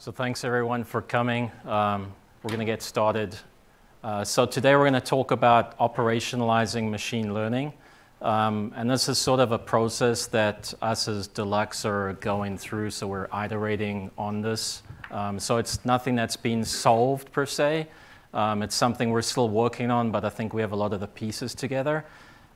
So thanks everyone for coming. Um, we're going to get started. Uh, so today we're going to talk about operationalizing machine learning. Um, and this is sort of a process that us as Deluxe are going through, so we're iterating on this. Um, so it's nothing that's been solved per se. Um, it's something we're still working on, but I think we have a lot of the pieces together.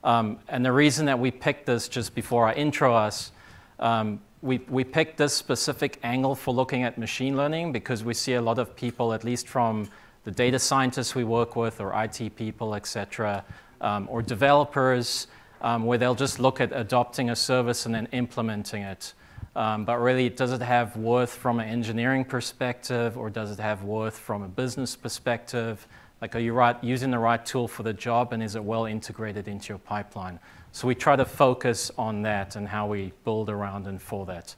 Um, and the reason that we picked this just before I intro us um, we, we picked this specific angle for looking at machine learning because we see a lot of people, at least from the data scientists we work with, or IT people, et cetera, um, or developers, um, where they'll just look at adopting a service and then implementing it. Um, but really, does it have worth from an engineering perspective, or does it have worth from a business perspective? Like, are you right, using the right tool for the job, and is it well integrated into your pipeline? So we try to focus on that and how we build around and for that.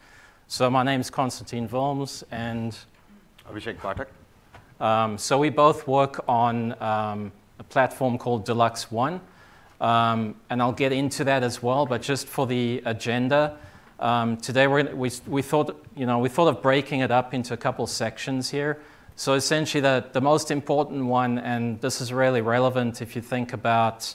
So my name is Konstantin Wilms and Abhishek Pathak. Um, so we both work on um, a platform called Deluxe One, um, and I'll get into that as well. But just for the agenda, um, today we we thought you know we thought of breaking it up into a couple sections here. So essentially, the the most important one, and this is really relevant if you think about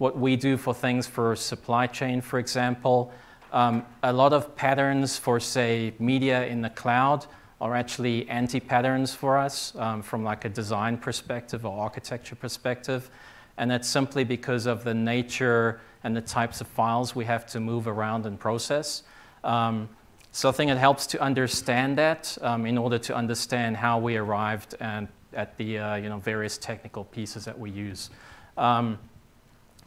what we do for things for supply chain, for example. Um, a lot of patterns for, say, media in the cloud are actually anti-patterns for us um, from like a design perspective or architecture perspective. And that's simply because of the nature and the types of files we have to move around and process. Um, so I think it helps to understand that um, in order to understand how we arrived and at the uh, you know, various technical pieces that we use. Um,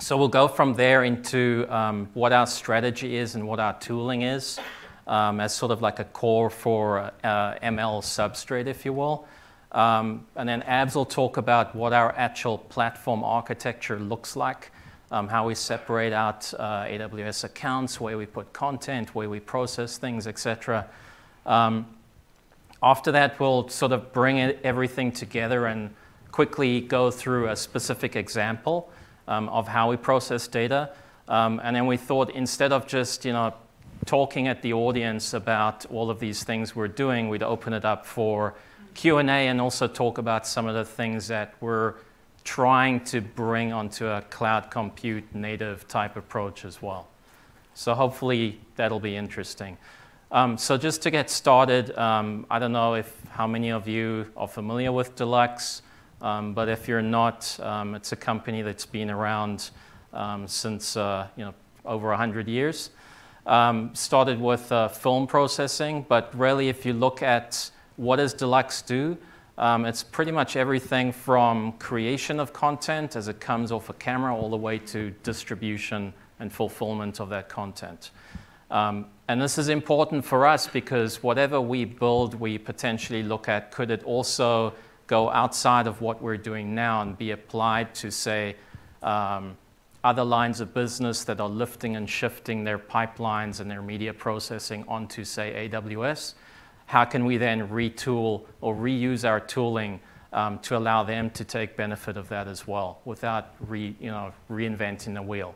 so we'll go from there into um, what our strategy is and what our tooling is um, as sort of like a core for uh, ML substrate, if you will. Um, and then Abs will talk about what our actual platform architecture looks like, um, how we separate out uh, AWS accounts, where we put content, where we process things, etc. Um, after that, we'll sort of bring everything together and quickly go through a specific example um, of how we process data. Um, and then we thought instead of just, you know, talking at the audience about all of these things we're doing, we'd open it up for Q&A and also talk about some of the things that we're trying to bring onto a cloud compute native type approach as well. So hopefully that'll be interesting. Um, so just to get started, um, I don't know if how many of you are familiar with Deluxe. Um, but if you're not, um, it's a company that's been around um, since uh, you know over 100 years. Um, started with uh, film processing, but really, if you look at what does Deluxe do, um, it's pretty much everything from creation of content as it comes off a camera all the way to distribution and fulfillment of that content. Um, and this is important for us because whatever we build, we potentially look at could it also go outside of what we're doing now and be applied to, say, um, other lines of business that are lifting and shifting their pipelines and their media processing onto, say, AWS? How can we then retool or reuse our tooling um, to allow them to take benefit of that as well without re, you know, reinventing the wheel?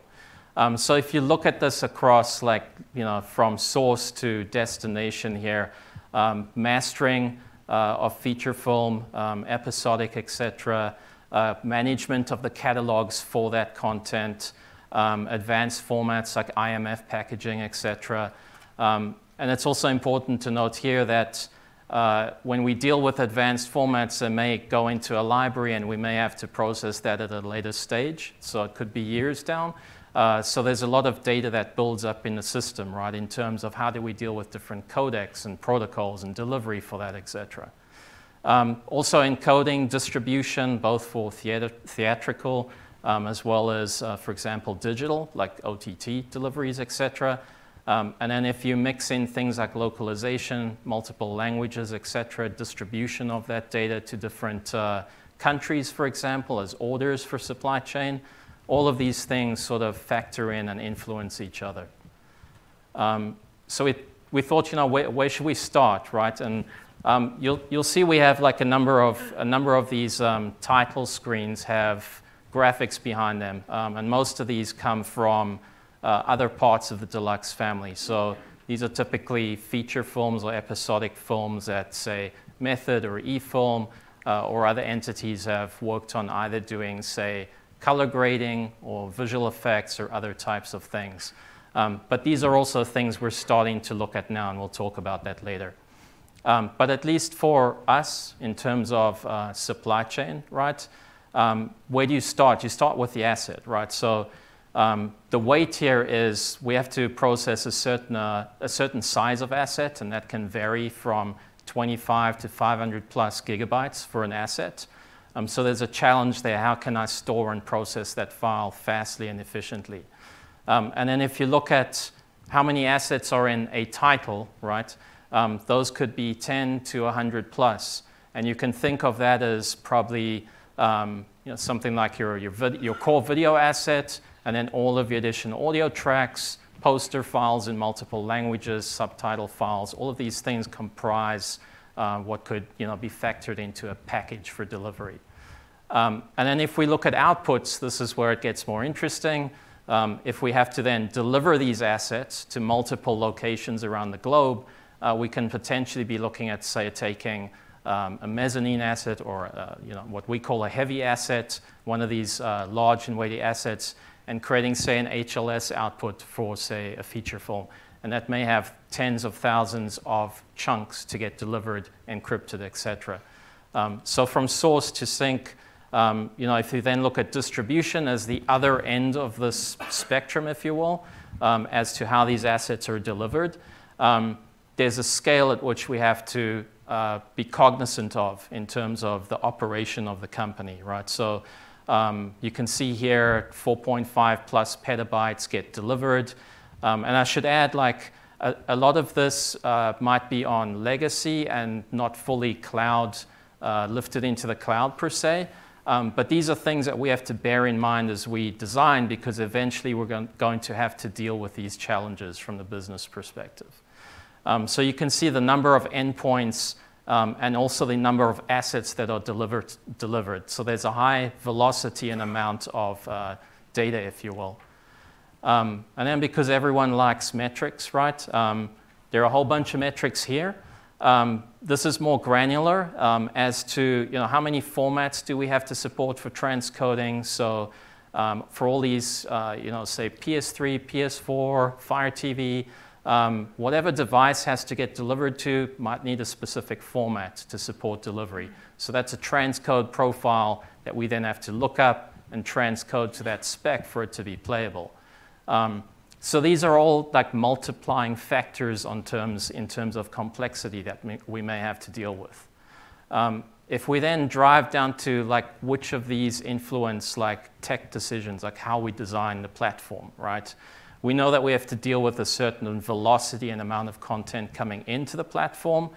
Um, so if you look at this across, like, you know, from source to destination here, um, mastering of feature film, um, episodic, etc., uh, management of the catalogs for that content, um, advanced formats like IMF packaging, etc. Um, and it's also important to note here that uh, when we deal with advanced formats, it may go into a library and we may have to process that at a later stage. So it could be years down. Uh, so there's a lot of data that builds up in the system, right, in terms of how do we deal with different codecs and protocols and delivery for that, etc. Um, also encoding distribution, both for theater, theatrical um, as well as, uh, for example, digital, like OTT deliveries, etc. Um, and then if you mix in things like localization, multiple languages, etc., distribution of that data to different uh, countries, for example, as orders for supply chain, all of these things sort of factor in and influence each other. Um, so it, we thought, you know, where, where, should we start, right? And um, you'll, you'll see we have like a number of, a number of these um, title screens have graphics behind them. Um, and most of these come from uh, other parts of the Deluxe family. So These are typically feature films or episodic films that, say, Method or eFilm uh, or other entities have worked on either doing, say, color grading or visual effects or other types of things. Um, but these are also things we're starting to look at now, and we'll talk about that later. Um, but at least for us, in terms of uh, supply chain, right? Um, where do you start? You start with the asset, right? So um, the weight here is we have to process a certain, uh, a certain size of asset, and that can vary from 25 to 500 plus gigabytes for an asset. Um, so there's a challenge there. How can I store and process that file fastly and efficiently? Um, and then if you look at how many assets are in a title, right? Um, those could be 10 to 100 plus. And you can think of that as probably um, you know, something like your, your, vid- your core video asset, and then all of your additional audio tracks, poster files in multiple languages, subtitle files. All of these things comprise uh, what could you know, be factored into a package for delivery. Um, and then if we look at outputs, this is where it gets more interesting. Um, if we have to then deliver these assets to multiple locations around the globe, uh, we can potentially be looking at, say, taking um, a mezzanine asset or uh, you know, what we call a heavy asset, one of these uh, large and weighty assets, and creating, say, an HLS output for, say, a feature film. And that may have tens of thousands of chunks to get delivered, encrypted, etc. Um, so from source to sink, um, you know, if you then look at distribution as the other end of this spectrum, if you will, um, as to how these assets are delivered, um, there's a scale at which we have to uh, be cognizant of in terms of the operation of the company, right? So um, you can see here 4.5 plus petabytes get delivered. Um, and I should add, like, a, a lot of this uh, might be on legacy and not fully cloud uh, lifted into the cloud per se. Um, but these are things that we have to bear in mind as we design because eventually we're going to have to deal with these challenges from the business perspective. Um, so you can see the number of endpoints um, and also the number of assets that are delivered. delivered. So there's a high velocity and amount of uh, data, if you will. Um, and then because everyone likes metrics, right? Um, there are a whole bunch of metrics here. Um, this is more granular um, as to you know, how many formats do we have to support for transcoding. So um, for all these, uh, you know, say PS3, PS4, Fire TV, um, whatever device has to get delivered to might need a specific format to support delivery. So that's a transcode profile that we then have to look up and transcode to that spec for it to be playable. Um, so these are all like multiplying factors on terms, in terms of complexity that we may have to deal with. Um, if we then drive down to like which of these influence like tech decisions, like how we design the platform, right? We know that we have to deal with a certain velocity and amount of content coming into the platform.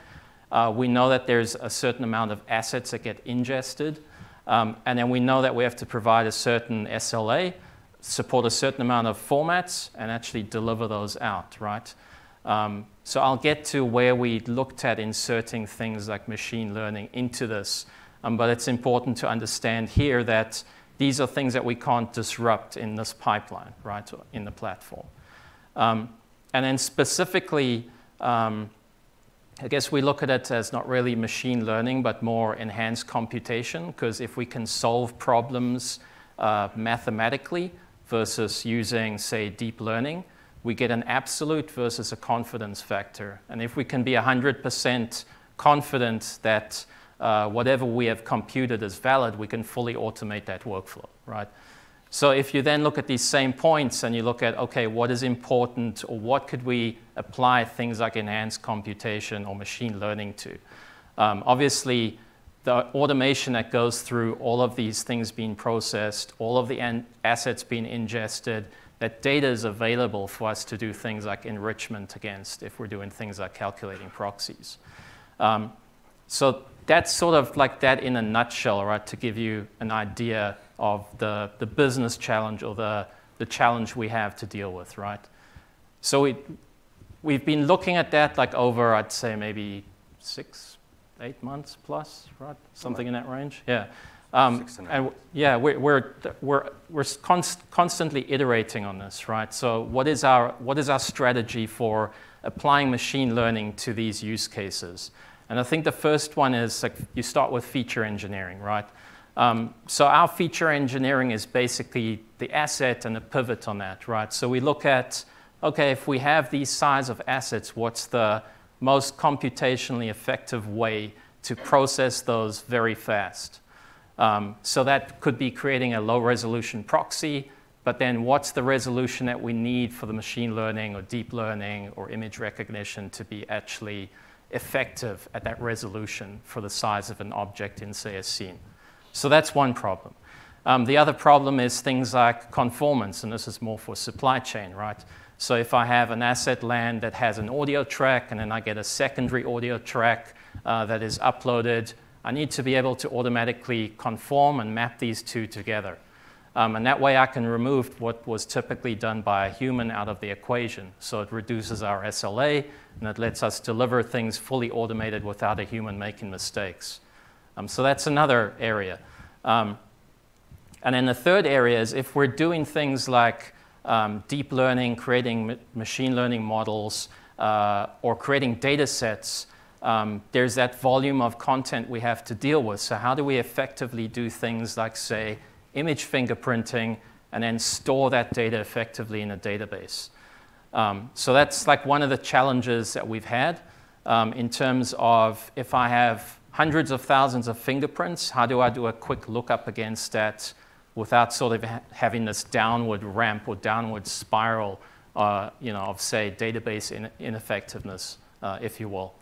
Uh, we know that there's a certain amount of assets that get ingested. Um, and then we know that we have to provide a certain SLA, support a certain amount of formats, and actually deliver those out, right? Um, so I'll get to where we looked at inserting things like machine learning into this. Um, but it's important to understand here that these are things that we can't disrupt in this pipeline, right, in the platform. Um, and then specifically, um, I guess we look at it as not really machine learning, but more enhanced computation, because if we can solve problems uh, mathematically versus using, say, deep learning, we get an absolute versus a confidence factor. And if we can be 100% confident that uh, whatever we have computed is valid, we can fully automate that workflow, right? So if you then look at these same points and you look at, okay, what is important or what could we apply things like enhanced computation or machine learning to? Um, obviously, the automation that goes through all of these things being processed, all of the assets being ingested, that data is available for us to do things like enrichment against if we're doing things like calculating proxies. Um, so that's sort of like that in a nutshell, right, to give you an idea of the, the business challenge or the, the challenge we have to deal with, right? So we, we've been looking at that like over, I'd say, maybe six, eight months plus, right? Something in that range. Yeah. Um, and yeah, we're, we're, we're, we're const- constantly iterating on this, right? So what is our, what is our strategy for applying machine learning to these use cases. And I think the first one is like you start with feature engineering, right? Um, so our feature engineering is basically the asset and the pivot on that, right? So we look at, okay, if we have these size of assets, what's the most computationally effective way to process those very fast? Um, so that could be creating a low resolution proxy, but then what's the resolution that we need for the machine learning or deep learning or image recognition to be actually effective at that resolution for the size of an object in, say, a scene? So that's one problem. Um, the other problem is things like conformance, and this is more for supply chain, right? So if I have an asset land that has an audio track and then I get a secondary audio track uh, that is uploaded, I need to be able to automatically conform and map these two together. Um, and that way I can remove what was typically done by a human out of the equation. So it reduces our SLA and it lets us deliver things fully automated without a human making mistakes. Um, so that's another area. Um, and then the third area is if we're doing things like um, deep learning, creating machine learning models, uh, or creating data sets, um, there's that volume of content we have to deal with. So, how do we effectively do things like, say, image fingerprinting and then store that data effectively in a database? Um, so, that's like one of the challenges that we've had um, in terms of if I have hundreds of thousands of fingerprints. How do I do a quick lookup against that without sort of ha- having this downward ramp or downward spiral, uh, you know, of say database in- ineffectiveness, uh, if you will.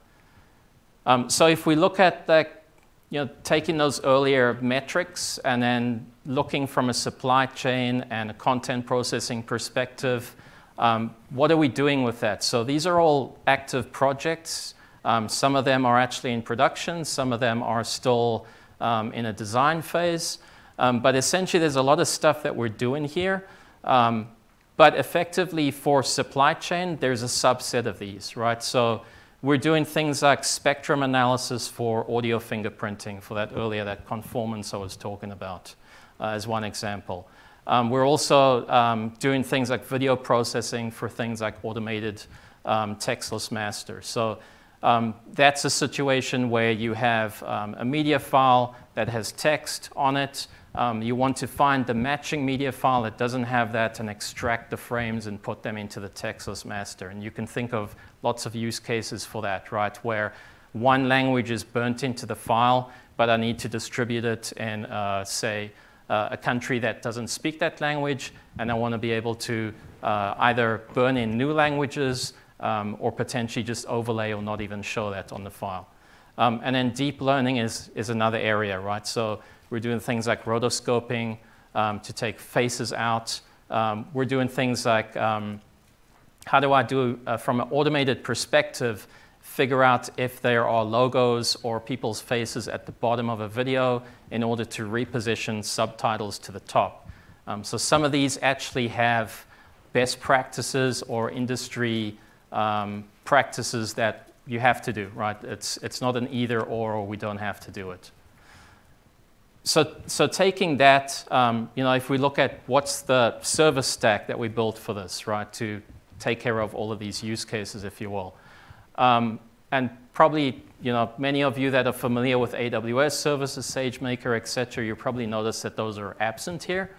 Um, so if we look at that, you know, taking those earlier metrics and then looking from a supply chain and a content processing perspective, um, what are we doing with that? So these are all active projects. Um, some of them are actually in production, some of them are still um, in a design phase. Um, but essentially, there's a lot of stuff that we're doing here. Um, but effectively, for supply chain, there's a subset of these, right? So we're doing things like spectrum analysis for audio fingerprinting, for that earlier, that conformance I was talking about, uh, as one example. Um, we're also um, doing things like video processing for things like automated um, textless master. So um, that's a situation where you have um, a media file that has text on it. Um, you want to find the matching media file that doesn't have that and extract the frames and put them into the textless master. And you can think of lots of use cases for that, right? Where one language is burnt into the file, but I need to distribute it in, uh, say, uh, a country that doesn't speak that language, and I want to be able to uh, either burn in new languages um, or potentially just overlay or not even show that on the file. Um, and then deep learning is, is another area, right? So we're doing things like rotoscoping um, to take faces out. Um, we're doing things like um, how do I do, uh, from an automated perspective, figure out if there are logos or people's faces at the bottom of a video in order to reposition subtitles to the top. Um, so some of these actually have best practices or industry um, practices that you have to do, right? It's, it's not an either or, or we don't have to do it. So, so taking that, um, you know, if we look at what's the service stack that we built for this, right, to take care of all of these use cases, if you will. Um, and probably, you know, many of you that are familiar with AWS services, SageMaker, et cetera, you probably notice that those are absent here.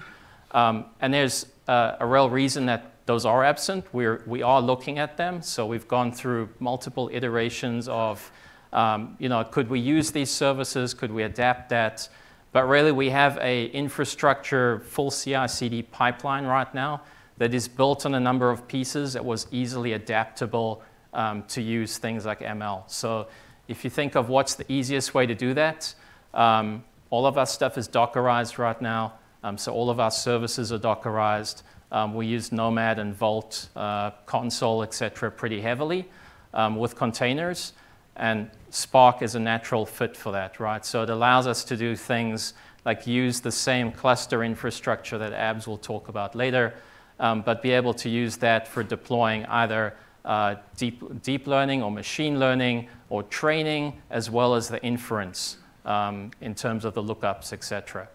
Um, and there's uh, a real reason that those are absent. We're, we are looking at them. So we've gone through multiple iterations of, um, you know, could we use these services? Could we adapt that? But really, we have a infrastructure full CI/CD pipeline right now that is built on a number of pieces that was easily adaptable um, to use things like ML. So if you think of what's the easiest way to do that, um, all of our stuff is Dockerized right now. Um, so all of our services are Dockerized. Um, we use Nomad and Vault, uh, Consul, etc., pretty heavily um, with containers, and Spark is a natural fit for that, right? So it allows us to do things like use the same cluster infrastructure that Abs will talk about later, um, but be able to use that for deploying either uh, deep, deep learning or machine learning or training, as well as the inference um, in terms of the lookups, etc.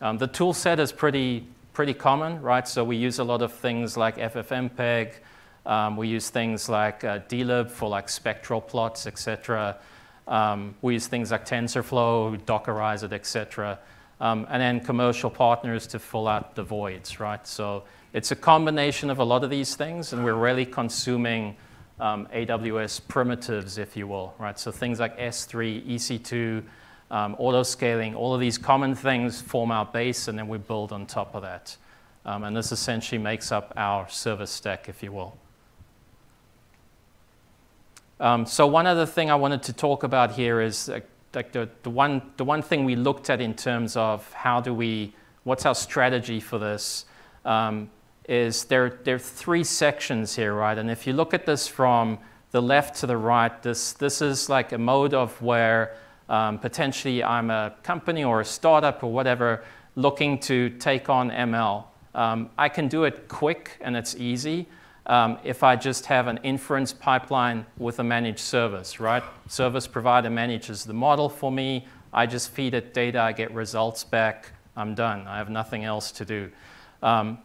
Um, the tool set is pretty pretty common, right? So we use a lot of things like FFmpeg, Um, we use things like uh, dlib for like spectral plots, etc. Um, we use things like TensorFlow, Dockerize it, etc. Um, and then commercial partners to fill out the voids, right? So it's a combination of a lot of these things, and we're really consuming um, AWS primitives, if you will, right? So things like S3, EC2, um, auto scaling, all of these common things form our base, and then we build on top of that. Um, and this essentially makes up our service stack, if you will. Um, so one other thing I wanted to talk about here is uh, like the, the, one, the one thing we looked at in terms of how do we, what's our strategy for this, um, is there, there are three sections here, right? And if you look at this from the left to the right, this, this is like a mode of where um, potentially I'm a company or a startup or whatever looking to take on ML. Um, I can do it quick and it's easy um, if I just have an inference pipeline with a managed service, right? Service provider manages the model for me. I just feed it data, I get results back, I'm done. I have nothing else to do. Um,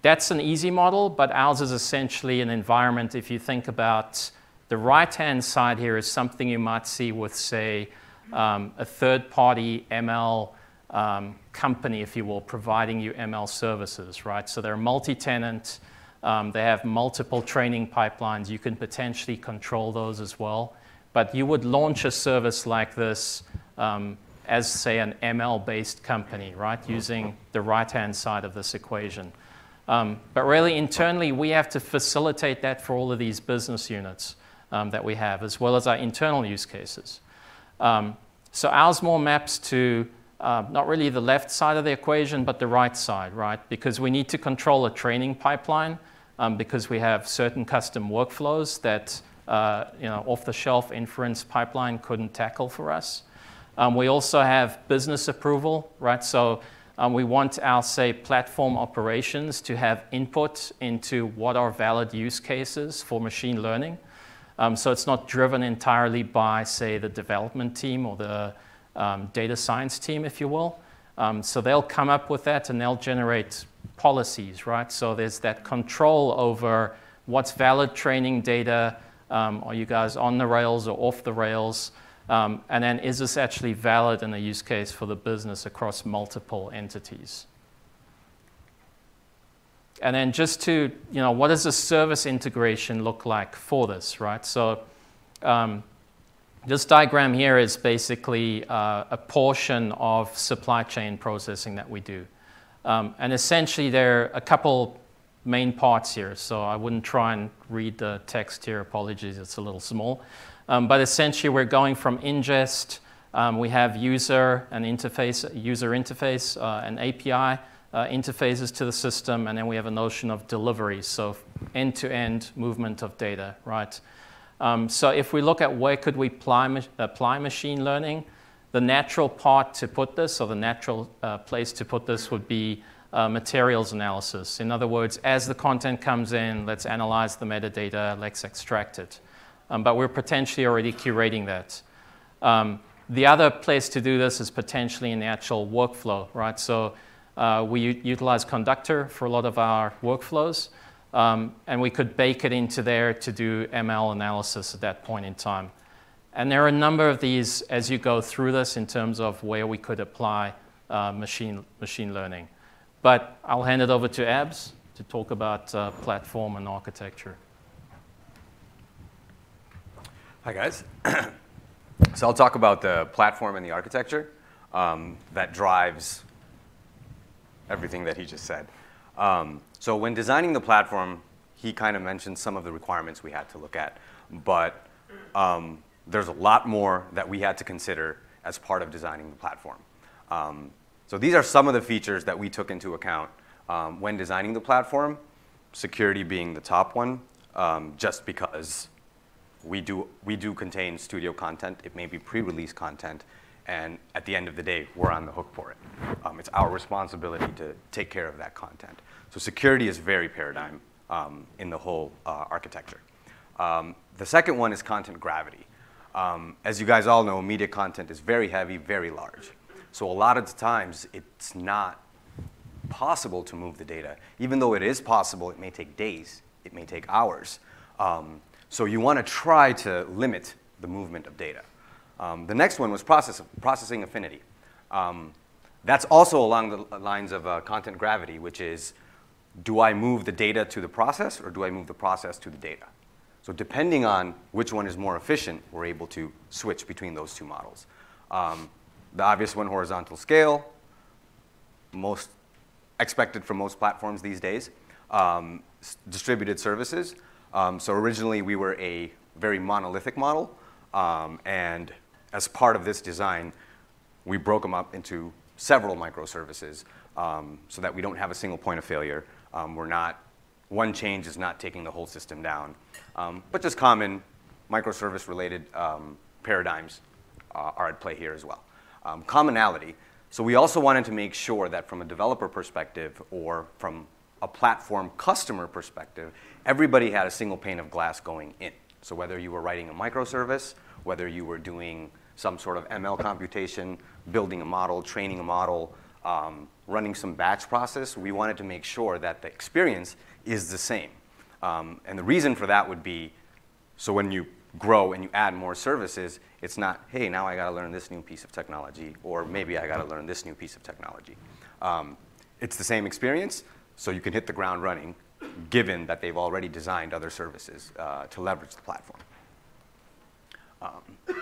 that's an easy model, but ours is essentially an environment. If you think about the right hand side here, is something you might see with, say, um, a third party ML um, company, if you will, providing you ML services, right? So they're multi tenant. Um, they have multiple training pipelines. You can potentially control those as well. But you would launch a service like this um, as, say, an ML based company, right? Using the right hand side of this equation. Um, but really, internally, we have to facilitate that for all of these business units um, that we have, as well as our internal use cases. Um, so ours more maps to uh, not really the left side of the equation, but the right side, right? Because we need to control a training pipeline um, because we have certain custom workflows that uh, you know, off-the-shelf inference pipeline couldn't tackle for us. Um, we also have business approval, right? So um, we want our, say, platform operations to have input into what are valid use cases for machine learning. Um, so it's not driven entirely by, say, the development team or the um, data science team, if you will. Um, so they'll come up with that and they'll generate policies, right? So there's that control over what's valid training data. Um, are you guys on the rails or off the rails? Um, and then is this actually valid in a use case for the business across multiple entities? And then just to, you know, what does the service integration look like for this, right? So um, this diagram here is basically uh, a portion of supply chain processing that we do. Um, and essentially, there are a couple main parts here, so I wouldn't try and read the text here. Apologies, it's a little small. Um, but essentially, we're going from ingest. Um, we have user and interface, user interface, uh, and API uh, interfaces to the system, and then we have a notion of delivery, so end-to-end movement of data, right? Um, so if we look at where could we apply, apply machine learning, the natural part to put this, or the natural uh, place to put this, would be uh, materials analysis. In other words, as the content comes in, let's analyze the metadata, let's extract it. Um, but we're potentially already curating that. Um, the other place to do this is potentially in the actual workflow, right? So uh, we utilize Conductor for a lot of our workflows, um, and we could bake it into there to do ML analysis at that point in time. And there are a number of these as you go through this in terms of where we could apply uh, machine, machine learning. But I'll hand it over to Abs to talk about uh, platform and architecture. Hi, guys. so I'll talk about the platform and the architecture um, that drives everything that he just said. Um, so when designing the platform, he kind of mentioned some of the requirements we had to look at. But um, there's a lot more that we had to consider as part of designing the platform. Um, so these are some of the features that we took into account um, when designing the platform, security being the top one, um, just because we do, we do contain studio content. It may be pre-release content, and at the end of the day, we're on the hook for it. Um, it's our responsibility to take care of that content. So security is very paradigm um, in the whole uh, architecture. Um, the second one is content gravity. Um, as you guys all know, media content is very heavy, very large. So a lot of the times, it's not possible to move the data. Even though it is possible, it may take days, it may take hours. Um, so you want to try to limit the movement of data. Um, the next one was process, processing affinity. Um, that's also along the lines of uh, content gravity, which is do I move the data to the process or do I move the process to the data? So depending on which one is more efficient, we're able to switch between those two models. Um, the obvious one, horizontal scale, most expected from most platforms these days. Um, distributed services. Um, so originally we were a very monolithic model, um, and as part of this design, we broke them up into several microservices um, so that we don't have a single point of failure. Um, we're not, one change is not taking the whole system down, um, but just common microservice related um, paradigms uh, are at play here as well. Um, commonality. So we also wanted to make sure that from a developer perspective or from a platform customer perspective, everybody had a single pane of glass going in. So whether you were writing a microservice, whether you were doing some sort of ML computation, building a model, training a model, um, running some batch process, we wanted to make sure that the experience is the same. Um, and the reason for that would be so when you grow and you add more services, it's not, hey, now I got to learn this new piece of technology, or maybe I got to learn this new piece of technology. Um, it's the same experience, so you can hit the ground running, given that they've already designed other services uh, to leverage the platform. Um,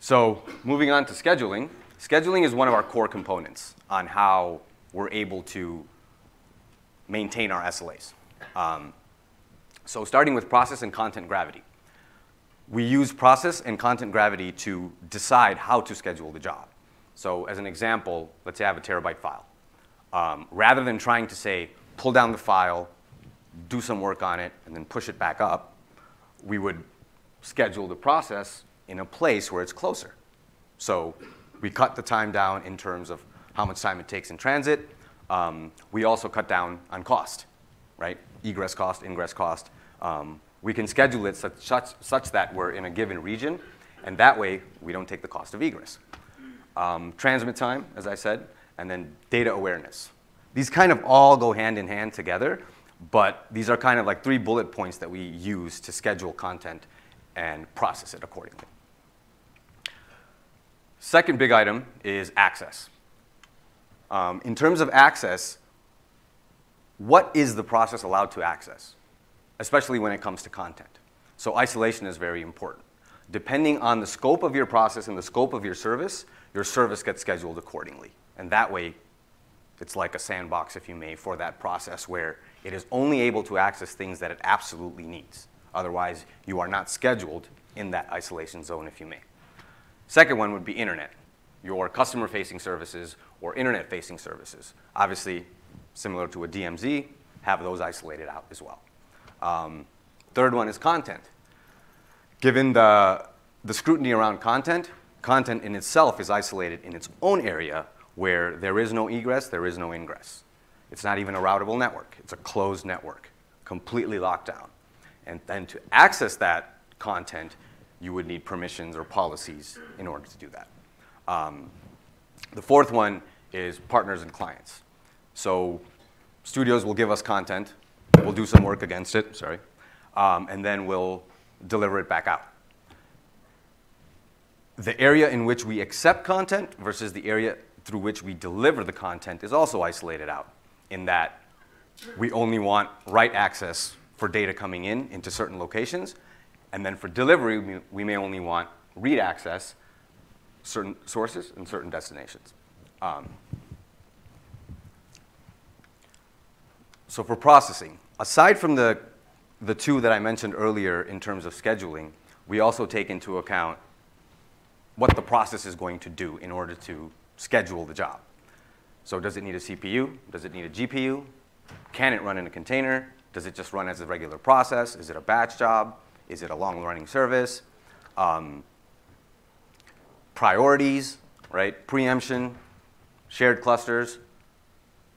so moving on to scheduling, scheduling is one of our core components on how we're able to maintain our SLAs. Um, so starting with process and content gravity. We use process and content gravity to decide how to schedule the job. So as an example, let's say I have a terabyte file. Um, rather than trying to say, pull down the file, do some work on it, and then push it back up, we would schedule the process in a place where it's closer. So we cut the time down in terms of how much time it takes in transit. Um, we also cut down on cost, right? Egress cost, ingress cost. Um, we can schedule it such, such, such, that we're in a given region, and that way we don't take the cost of egress. Um, transmit time, as I said, and then data awareness. These kind of all go hand in hand together, but these are kind of like three bullet points that we use to schedule content and process it accordingly. Second big item is access. Um, in terms of access, what is the process allowed to access, especially when it comes to content? So isolation is very important. Depending on the scope of your process and the scope of your service, your service gets scheduled accordingly. And that way, it's like a sandbox, if you may, for that process where it is only able to access things that it absolutely needs. Otherwise, you are not scheduled in that isolation zone, if you may. Second one would be internet, your customer-facing services or internet-facing services. Obviously, similar to a DMZ, have those isolated out as well. Um, third one is content. Given the, the scrutiny around content, content in itself is isolated in its own area where there is no egress, there is no ingress. It's not even a routable network. It's a closed network, completely locked down. And then to access that content, you would need permissions or policies in order to do that. Um, the fourth one is partners and clients. So studios will give us content, we'll do some work against it, sorry, um, and then we'll deliver it back out. The area in which we accept content versus the area through which we deliver the content is also isolated out in that we only want write access for data coming in into certain locations, and then for delivery, we may only want read access, certain sources and certain destinations. Um, so for processing, aside from the, the two that I mentioned earlier in terms of scheduling, we also take into account what the process is going to do in order to schedule the job. So does it need a CPU? Does it need a GPU? Can it run in a container? Does it just run as a regular process? Is it a batch job? Is it a long-running service? Um, priorities, right? Preemption, shared clusters.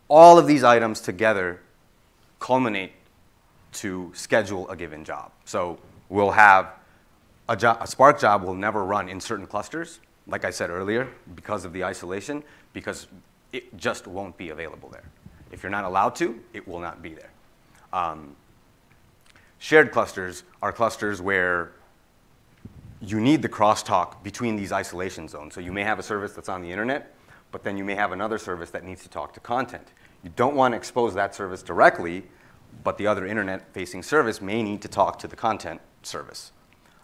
All of these items together culminate to schedule a given job. So we'll have a, a Spark job will never run in certain clusters, like I said earlier, because of the isolation, because it just won't be available there. If you're not allowed to, it will not be there. Um, Shared clusters are clusters where you need the crosstalk between these isolation zones. So you may have a service that's on the internet, but then you may have another service that needs to talk to content. You don't want to expose that service directly, but the other internet-facing service may need to talk to the content service.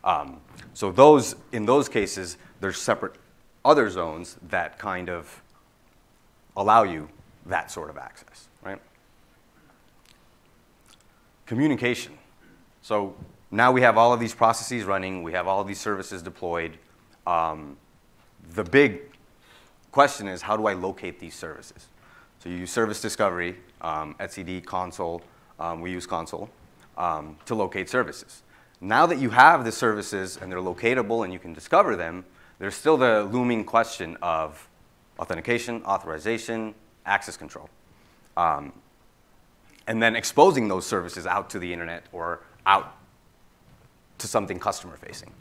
Um, so those, in those cases, there's separate other zones that kind of allow you that sort of access, right? Communication. So now we have all of these processes running, we have all of these services deployed. Um, the big question is how do I locate these services? So you use service discovery, um, etcd, Consul, um, we use Consul, um, to locate services. Now that you have the services and they're locatable and you can discover them, there's still the looming question of authentication, authorization, access control. Um, and then exposing those services out to the internet or out to something customer facing.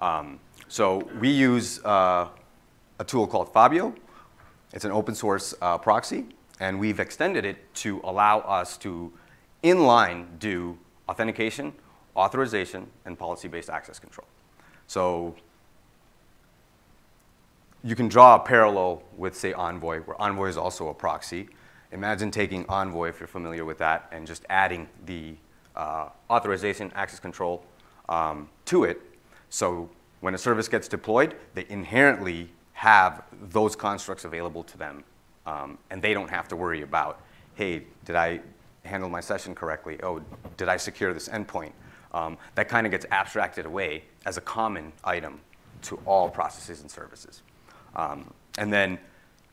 Um, so we use uh, a tool called Fabio. It's an open source uh, proxy, and we've extended it to allow us to inline do authentication, authorization, and policy-based access control. So you can draw a parallel with, say, Envoy, where Envoy is also a proxy. Imagine taking Envoy, if you're familiar with that, and just adding the uh, authorization, access control um, to it. So when a service gets deployed, they inherently have those constructs available to them. Um, and they don't have to worry about, hey, did I handle my session correctly? Oh, did I secure this endpoint? Um, that kind of gets abstracted away as a common item to all processes and services. Um, and then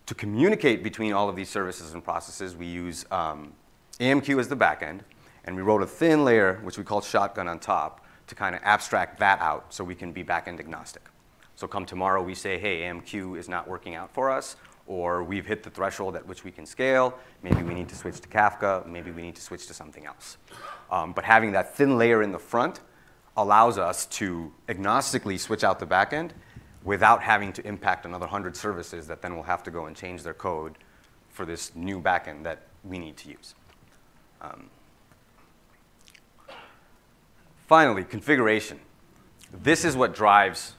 to communicate between all of these services and processes, we use um, AMQ as the backend, and we wrote a thin layer, which we call Shotgun on top, to kind of abstract that out so we can be backend agnostic. So come tomorrow, we say, hey, AMQ is not working out for us, or we've hit the threshold at which we can scale. Maybe we need to switch to Kafka. Maybe we need to switch to something else. Um, but having that thin layer in the front allows us to agnostically switch out the backend without having to impact another 100 services that then will have to go and change their code for this new backend that we need to use. Um, finally, configuration. This is what drives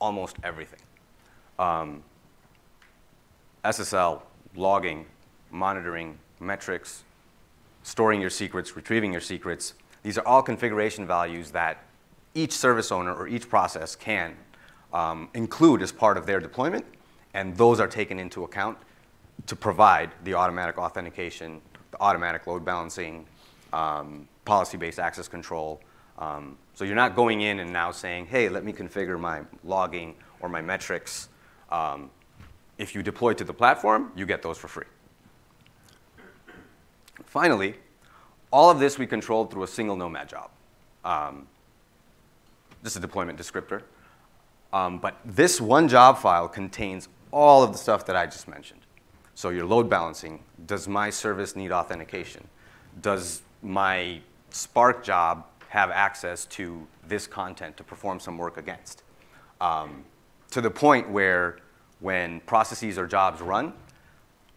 almost everything. Um, SSL, logging, monitoring, metrics, storing your secrets, retrieving your secrets. These are all configuration values that each service owner or each process can um, include as part of their deployment, and those are taken into account to provide the automatic authentication, the automatic load balancing, um, policy-based access control. Um, so you're not going in and now saying, hey, let me configure my logging or my metrics. Um, if you deploy to the platform, you get those for free. Finally, all of this we controlled through a single Nomad job. Um, this is a deployment descriptor. Um, but this one job file contains all of the stuff that I just mentioned. So your load balancing, does my service need authentication? Does my Spark job have access to this content to perform some work against? Um, to the point where when processes or jobs run,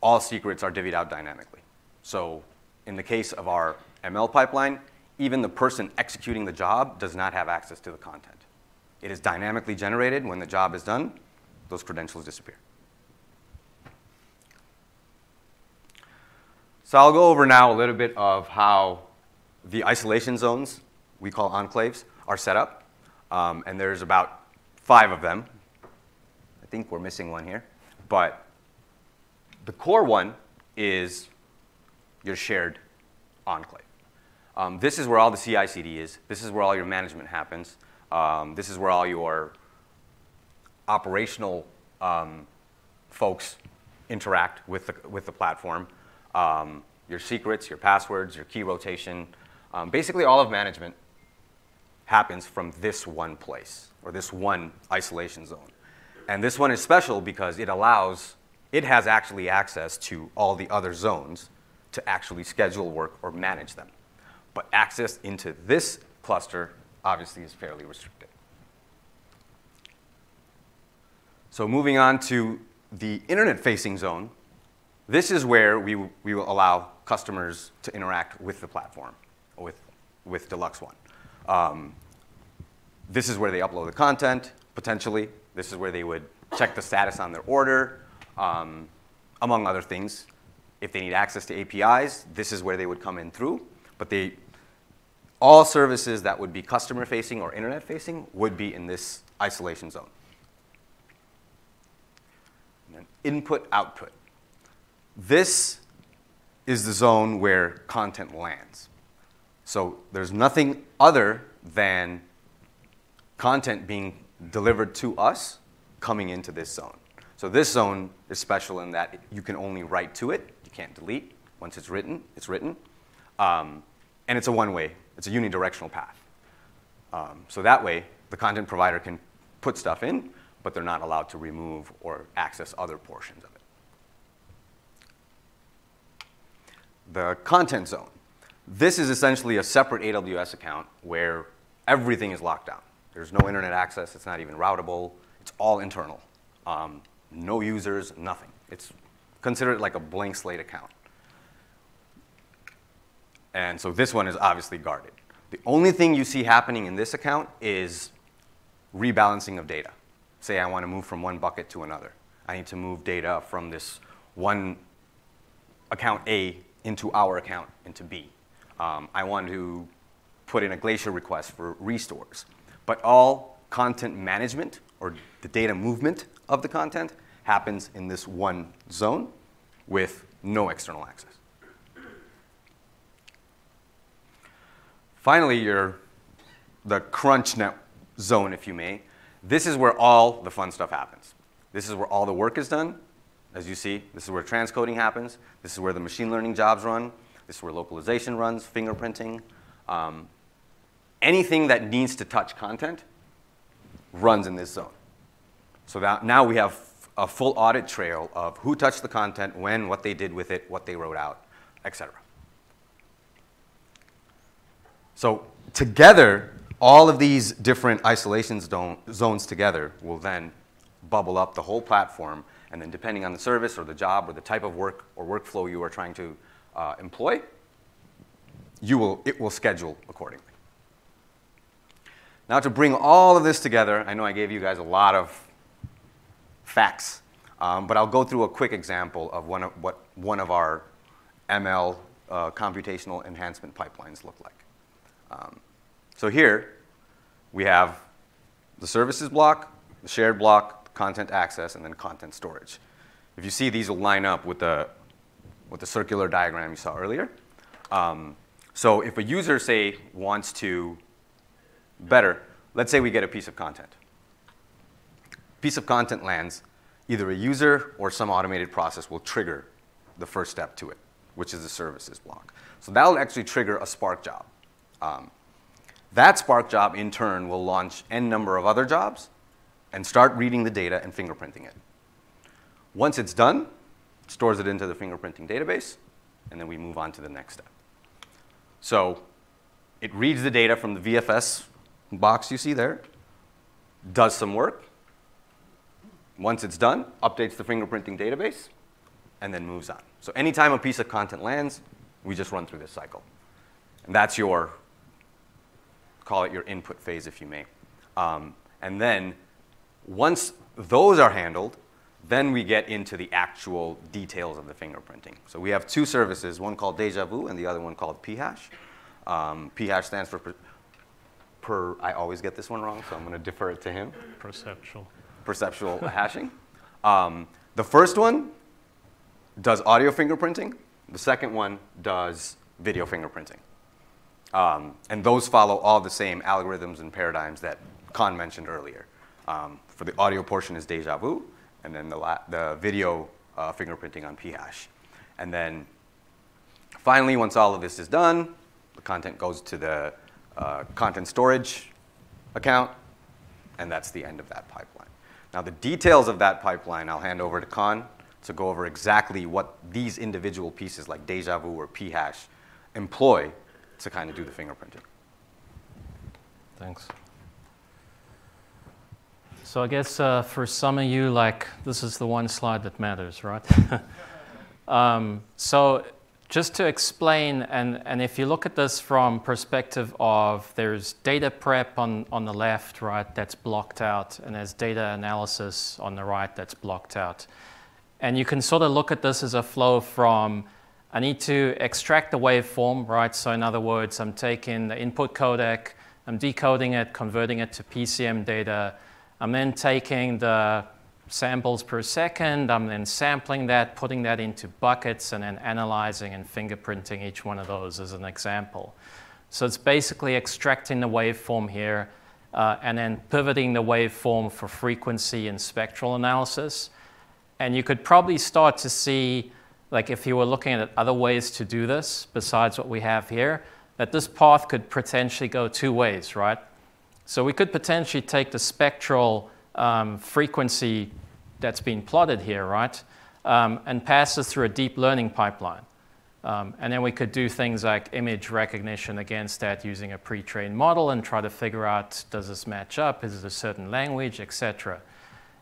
all secrets are divvied out dynamically. So in the case of our ML pipeline, even the person executing the job does not have access to the content. It is dynamically generated. When the job is done, those credentials disappear. So I'll go over now a little bit of how the isolation zones, we call enclaves, are set up. Um, and there's about five of them. I think we're missing one here. But the core one is your shared enclave. Um, this is where all the CI/CD is. This is where all your management happens. Um, this is where all your operational um, folks interact with the, with the platform. Um, your secrets, your passwords, your key rotation. Um, basically, all of management happens from this one place or this one isolation zone. And this one is special because it allows, it has actually access to all the other zones to actually schedule work or manage them. But access into this cluster obviously is fairly restricted. So moving on to the internet-facing zone, this is where we, we will allow customers to interact with the platform, with with Deluxe One. Um, this is where they upload the content, potentially. This is where they would check the status on their order, um, among other things. If they need access to APIs, this is where they would come in through. But they, all services that would be customer facing or internet facing would be in this isolation zone. input output. This is the zone where content lands. So there's nothing other than content being delivered to us coming into this zone. So this zone is special in that you can only write to it. You can't delete. Once it's written, it's written. Um, and it's a one-way. It's a unidirectional path. Um, so that way, the content provider can put stuff in, but they're not allowed to remove or access other portions of it. The content zone. This is essentially a separate AWS account where everything is locked down. There's no internet access. It's not even routable. It's all internal. Um, no users, nothing. It's considered like a blank slate account. And so this one is obviously guarded. The only thing you see happening in this account is rebalancing of data. Say I want to move from one bucket to another. I need to move data from this one account A into our account into B. Um, I want to put in a Glacier request for restores. But all content management or the data movement of the content happens in this one zone with no external access. Finally, your, the crunch net zone, if you may. This is where all the fun stuff happens. This is where all the work is done. As you see, this is where transcoding happens. This is where the machine learning jobs run. This is where localization runs, fingerprinting. Um, anything that needs to touch content runs in this zone. So that now we have a full audit trail of who touched the content, when, what they did with it, what they wrote out, etc. So together, all of these different isolation zones together will then bubble up the whole platform, and then depending on the service or the job or the type of work or workflow you are trying to uh, employ, you will, it will schedule accordingly. Now to bring all of this together, I know I gave you guys a lot of facts, um, but I'll go through a quick example of, one of what one of our ML uh, computational enhancement pipelines look like. Um, so here we have the services block, the shared block, content access, and then content storage. If you see, these will line up with the, with the circular diagram you saw earlier. Um, so if a user, say, wants to better, let's say we get a piece of content. Piece of content lands, either a user or some automated process will trigger the first step to it, which is the services block. So that'll actually trigger a Spark job. Um, that Spark job, in turn, will launch n number of other jobs and start reading the data and fingerprinting it. Once it's done, stores it into the fingerprinting database, and then we move on to the next step. So it reads the data from the VFS box you see there, does some work. Once it's done, updates the fingerprinting database, and then moves on. So anytime a piece of content lands, we just run through this cycle. And that's your, call it your input phase, if you may. Um, and then once those are handled, then we get into the actual details of the fingerprinting. So we have two services, one called Deja Vu and the other one called phash. Um, phash stands for per, I always get this one wrong, so I'm going to defer it to him. Perceptual. Perceptual hashing. Um, the first one does audio fingerprinting. The second one does video fingerprinting. Um, and those follow all the same algorithms and paradigms that Khan mentioned earlier. Um, for the audio portion is Deja Vu, and then the, the video uh, fingerprinting on phash. And then finally, once all of this is done, the content goes to the uh, content storage account, and that's the end of that pipeline. Now, the details of that pipeline I'll hand over to Khan to go over exactly what these individual pieces like Deja Vu or phash employ to kind of do the fingerprinting. Thanks. So I guess uh, for some of you, like this is the one slide that matters, right? um, so just to explain, and, and if you look at this from perspective of there's data prep on, on the left, right, that's blocked out, and there's data analysis on the right that's blocked out. And you can sort of look at this as a flow from I need to extract the waveform, right? So in other words, I'm taking the input codec, I'm decoding it, converting it to PCM data. I'm then taking the samples per second. I'm then sampling that, putting that into buckets, and then analyzing and fingerprinting each one of those as an example. So it's basically extracting the waveform here uh, and then pivoting the waveform for frequency and spectral analysis. And you could probably start to see, like if you were looking at other ways to do this besides what we have here, that this path could potentially go two ways, right? So we could potentially take the spectral um, frequency that's been plotted here, right, um, and pass this through a deep learning pipeline. Um, and then we could do things like image recognition against that using a pre-trained model and try to figure out, does this match up? Is it a certain language, etc.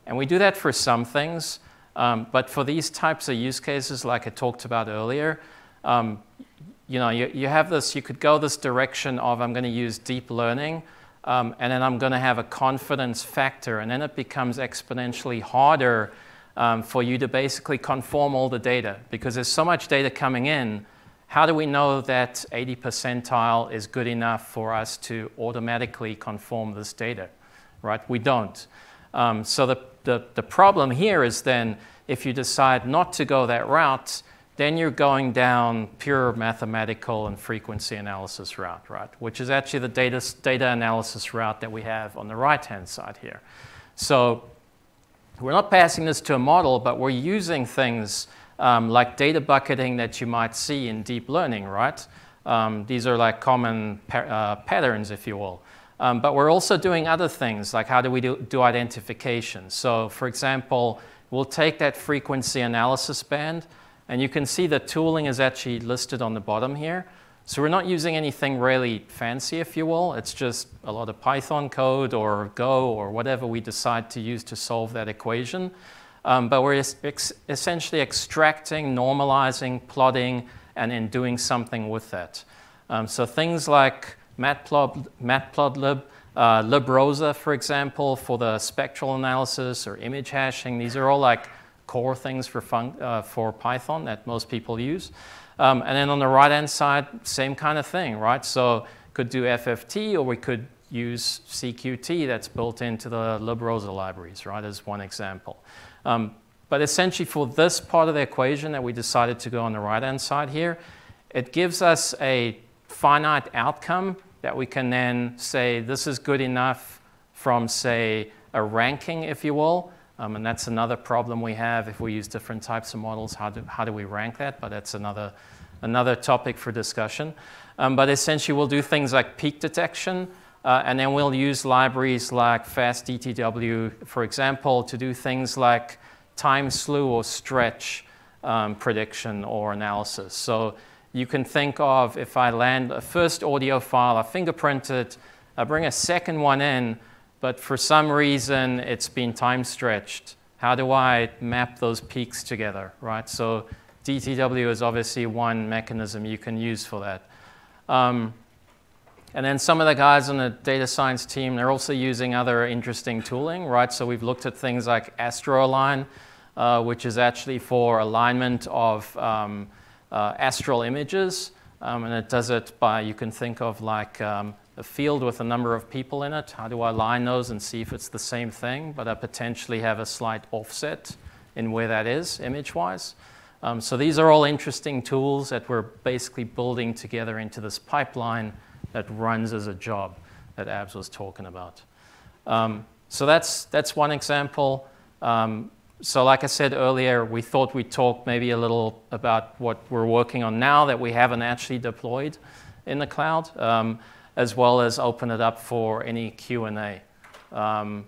And we do that for some things. Um, but for these types of use cases, like I talked about earlier, um, you know, you, you have this, you could go this direction of I'm going to use deep learning, um, and then I'm going to have a confidence factor, and then it becomes exponentially harder um, for you to basically conform all the data because there's so much data coming in. How do we know that 80 percentile is good enough for us to automatically conform this data? Right? We don't. Um, so the, the, the problem here is then if you decide not to go that route, then you're going down pure mathematical and frequency analysis route, right? Which is actually the data, data analysis route that we have on the right-hand side here. So we're not passing this to a model, but we're using things um, like data bucketing that you might see in deep learning, right? Um, these are like common pa uh, patterns, if you will. Um, but we're also doing other things, like how do we do, do identification? So for example, we'll take that frequency analysis band, and you can see the tooling is actually listed on the bottom here. So we're not using anything really fancy, if you will. It's just a lot of Python code or Go or whatever we decide to use to solve that equation. Um, but we're ex essentially extracting, normalizing, plotting, and then doing something with that. Um, so things like Matplot, Matplotlib, uh, librosa, for example, for the spectral analysis or image hashing, these are all like core things for, uh, for Python that most people use. Um, and then on the right-hand side, same kind of thing, right? So could do FFT or we could use CQT that's built into the librosa libraries, right, as one example. Um, but essentially for this part of the equation that we decided to go on the right-hand side here, it gives us a finite outcome that we can then say this is good enough from, say, a ranking, if you will, um, and that's another problem we have if we use different types of models. How do, how do we rank that? But that's another, another topic for discussion. Um, but essentially, we'll do things like peak detection, uh, and then we'll use libraries like FastDTW, for example, to do things like time slew or stretch um, prediction or analysis. So you can think of if I land a first audio file, I fingerprint it, I bring a second one in, but for some reason it's been time stretched. How do I map those peaks together, right? So DTW is obviously one mechanism you can use for that. Um, and then some of the guys on the data science team, they're also using other interesting tooling, right? So we've looked at things like AstroAlign, uh, which is actually for alignment of um, uh, astral images. Um, and it does it by, you can think of like um, a field with a number of people in it. How do I line those and see if it's the same thing, but I potentially have a slight offset in where that is image-wise? Um, so these are all interesting tools that we're basically building together into this pipeline that runs as a job that Abs was talking about. Um, so that's, that's one example. Um, so like I said earlier, we thought we'd talk maybe a little about what we're working on now that we haven't actually deployed in the cloud. As well as open it up for any Q&A. Um,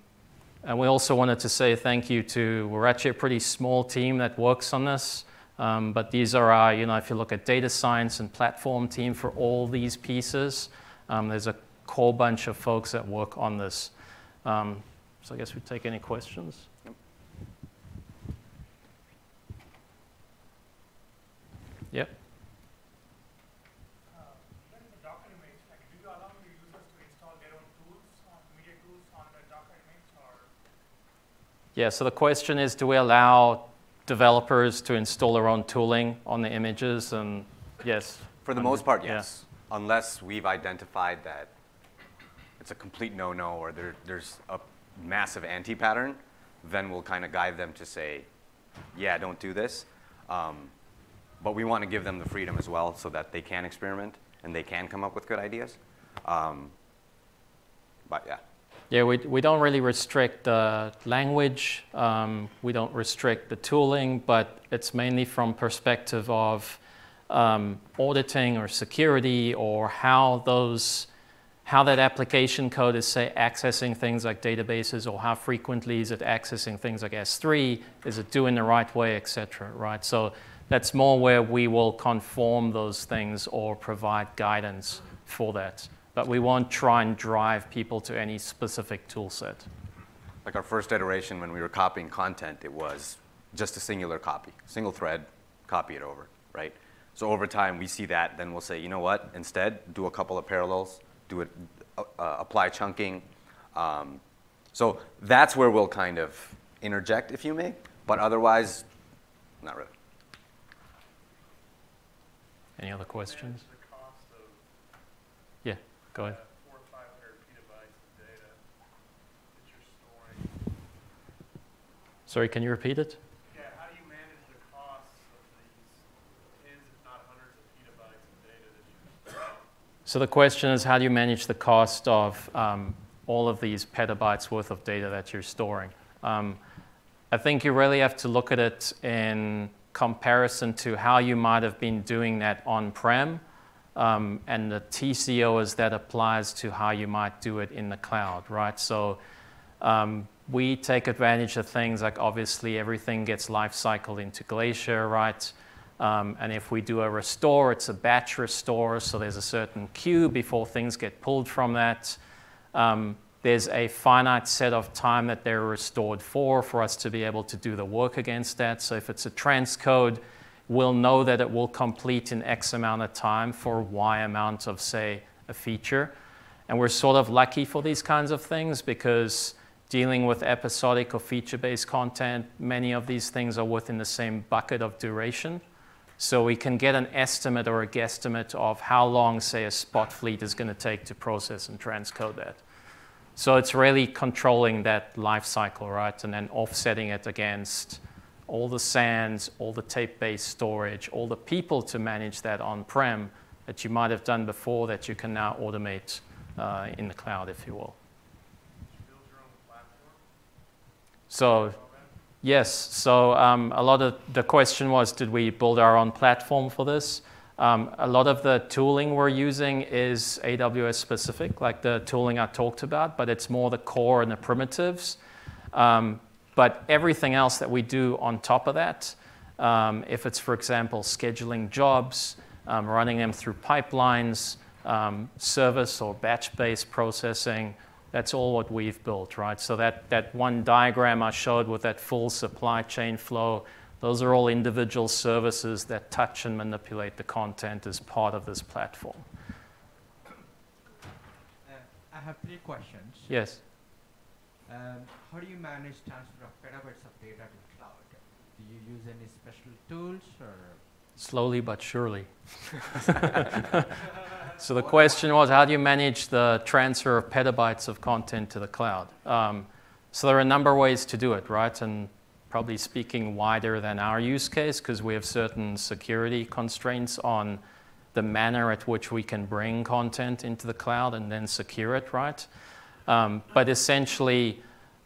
and we also wanted to say thank you to, we're actually a pretty small team that works on this, um, but these are our, you know, if you look at data science and platform team for all these pieces, um, there's a whole bunch of folks that work on this. Um, so I guess we take any questions. Yeah, so the question is, do we allow developers to install their own tooling on the images? And yes. For the most part, yes. Yeah. Unless we've identified that it's a complete no-no or there, there's a massive anti-pattern, then we'll kind of guide them to say, yeah, don't do this. Um, but we want to give them the freedom as well so that they can experiment and they can come up with good ideas. Um, but yeah. Yeah, we, we don't really restrict the language. Um, we don't restrict the tooling, but it's mainly from perspective of um, auditing or security or how those how that application code is say accessing things like databases or how frequently is it accessing things like S3, is it doing the right way, etc. right? So that's more where we will conform those things or provide guidance for that but we won't try and drive people to any specific tool set. Like our first iteration when we were copying content, it was just a singular copy, single thread, copy it over, right? So over time, we see that, then we'll say, you know what, instead, do a couple of parallels, do it, uh, uh apply chunking. Um, so that's where we'll kind of interject, if you may, but otherwise, not really. Any other questions? Go ahead. Four or five hundred petabytes of data that you're storing. Sorry, can you repeat it? Yeah, how do you manage the costs of these tens, if not hundreds of petabytes of data that you're? So the question is, how do you manage the cost of um, all of these petabytes worth of data that you're storing? Um, I think you really have to look at it in comparison to how you might have been doing that on-prem um, and the TCO is that applies to how you might do it in the cloud, right? So um, we take advantage of things like obviously everything gets life cycled into Glacier, right? Um, and if we do a restore, it's a batch restore, so there's a certain queue before things get pulled from that. Um, there's a finite set of time that they're restored for for us to be able to do the work against that. So if it's a transcode, we'll know that it will complete in X amount of time for Y amount of, say, a feature. And we're sort of lucky for these kinds of things because dealing with episodic or feature-based content, many of these things are within the same bucket of duration. So we can get an estimate or a guesstimate of how long, say, a spot fleet is going to take to process and transcode that. So it's really controlling that life cycle, right? And then offsetting it against all the SANs, all the tape-based storage, all the people to manage that on-prem that you might have done before that you can now automate uh, in the cloud, if you will. So, yes. So um, a lot of the question was, did we build our own platform for this? Um, a lot of the tooling we're using is AWS specific, like the tooling I talked about, but it's more the core and the primitives. Um, but everything else that we do on top of that, um, if it's, for example, scheduling jobs, um, running them through pipelines, um, service or batch-based processing, that's all what we've built, right? So that, that one diagram I showed with that full supply chain flow, those are all individual services that touch and manipulate the content as part of this platform. Uh, I have three questions. Yes. Um, how do you manage transfer of petabytes of data to cloud? Do you use any special tools or? Slowly but surely. so the question was, how do you manage the transfer of petabytes of content to the cloud? Um, so there are a number of ways to do it, right? And probably speaking wider than our use case, because we have certain security constraints on the manner at which we can bring content into the cloud and then secure it, right? Um, but essentially,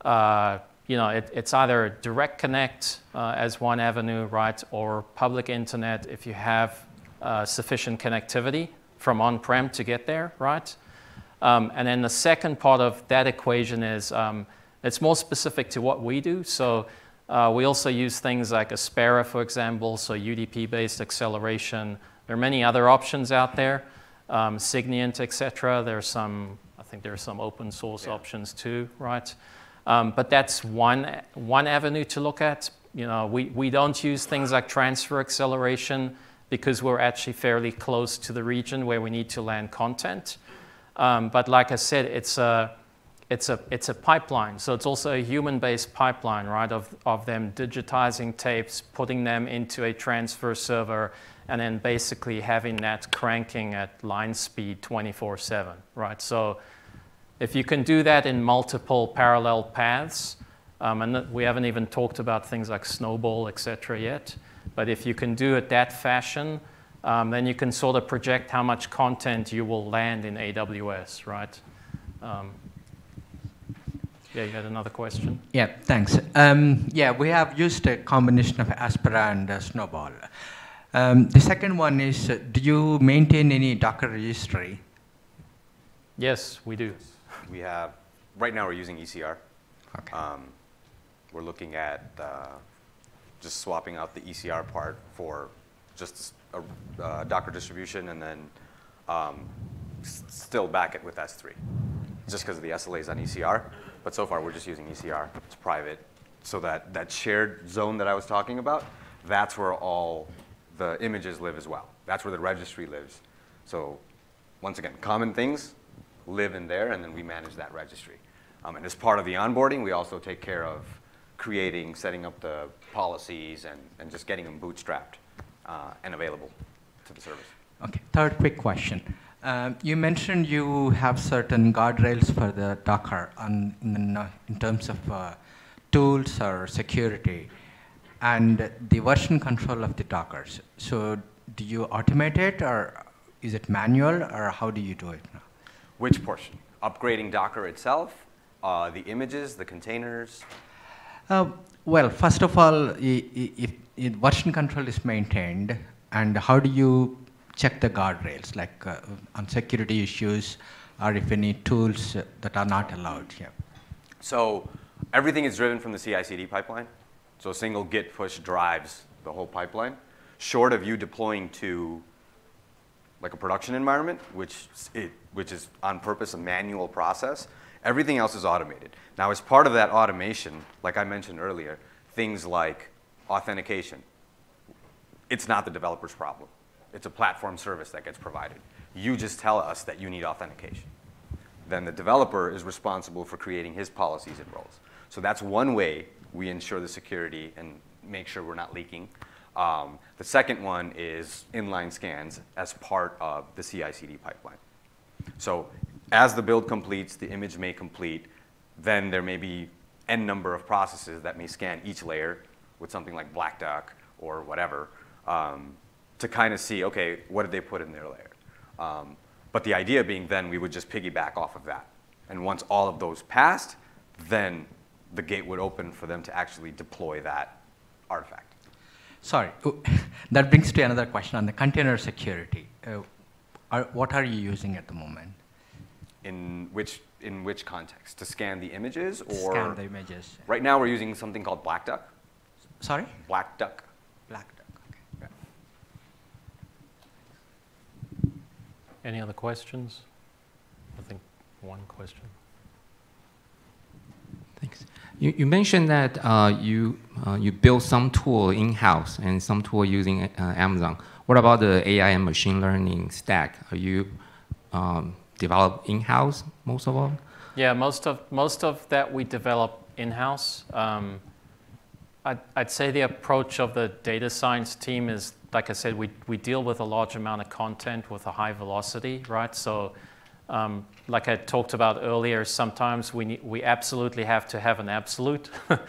uh, you know, it, it's either direct connect uh, as one avenue, right, or public internet if you have uh, sufficient connectivity from on-prem to get there, right? Um, and then the second part of that equation is um, it's more specific to what we do. So uh, we also use things like Aspera, for example, so UDP-based acceleration. There are many other options out there, um, Signiant, et cetera. There are some I think there are some open source yeah. options too, right? Um, but that's one, one avenue to look at. You know, we, we don't use things like transfer acceleration because we're actually fairly close to the region where we need to land content. Um, but like I said, it's a, it's a, it's a pipeline. So it's also a human-based pipeline, right, of, of them digitizing tapes, putting them into a transfer server, and then basically having that cranking at line speed 24-7, right? So if you can do that in multiple parallel paths, um, and we haven't even talked about things like Snowball, et cetera, yet, but if you can do it that fashion, um, then you can sort of project how much content you will land in AWS, right? Um, yeah, you had another question? Yeah, thanks. Um, yeah, we have used a combination of Aspera and uh, Snowball. Um, the second one is, uh, do you maintain any Docker registry? Yes, we do. We have, right now we're using ECR. Okay. Um, we're looking at uh, just swapping out the ECR part for just a uh, Docker distribution and then um, still back it with S3, just because of the SLAs on ECR. But so far, we're just using ECR. It's private. So that, that shared zone that I was talking about, that's where all the images live as well. That's where the registry lives. So once again, common things live in there, and then we manage that registry. Um, and as part of the onboarding, we also take care of creating, setting up the policies, and, and just getting them bootstrapped uh, and available to the service. Okay, third quick question. Um, you mentioned you have certain guardrails for the Docker on, in, uh, in terms of uh, tools or security and the version control of the Dockers. So do you automate it or is it manual or how do you do it now? Which portion? Upgrading Docker itself, uh, the images, the containers. Uh, well, first of all, if, if version control is maintained, and how do you check the guardrails, like uh, on security issues, or if any tools uh, that are not allowed? Yeah. So everything is driven from the CI/CD pipeline. So a single Git push drives the whole pipeline. Short of you deploying to like a production environment, which it, which is on purpose a manual process, everything else is automated. Now, as part of that automation, like I mentioned earlier, things like authentication, it's not the developer's problem. It's a platform service that gets provided. You just tell us that you need authentication then the developer is responsible for creating his policies and roles. So that's one way we ensure the security and make sure we're not leaking. Um, the second one is inline scans as part of the CI/CD pipeline. So as the build completes, the image may complete, then there may be n number of processes that may scan each layer with something like Black Duck or whatever um, to kind of see, okay, what did they put in their layer? Um, but the idea being then we would just piggyback off of that. And once all of those passed, then the gate would open for them to actually deploy that artifact. Sorry, that brings to another question on the container security. Uh, are, what are you using at the moment? In which, in which context? To scan the images or? Scan the images. Right now we're using something called Black Duck. Sorry? Black Duck. Black Duck. Okay. Any other questions? I think one question. Thanks. You, you mentioned that uh, you, uh, you built some tool in-house and some tool using uh, Amazon. What about the AI and machine learning stack? Are you um, develop in-house most of all? Yeah, most of, most of that we develop in-house. Um, I'd, I'd say the approach of the data science team is, like I said, we, we deal with a large amount of content with a high velocity, right? So, um, like I talked about earlier, sometimes we, we absolutely have to have an absolute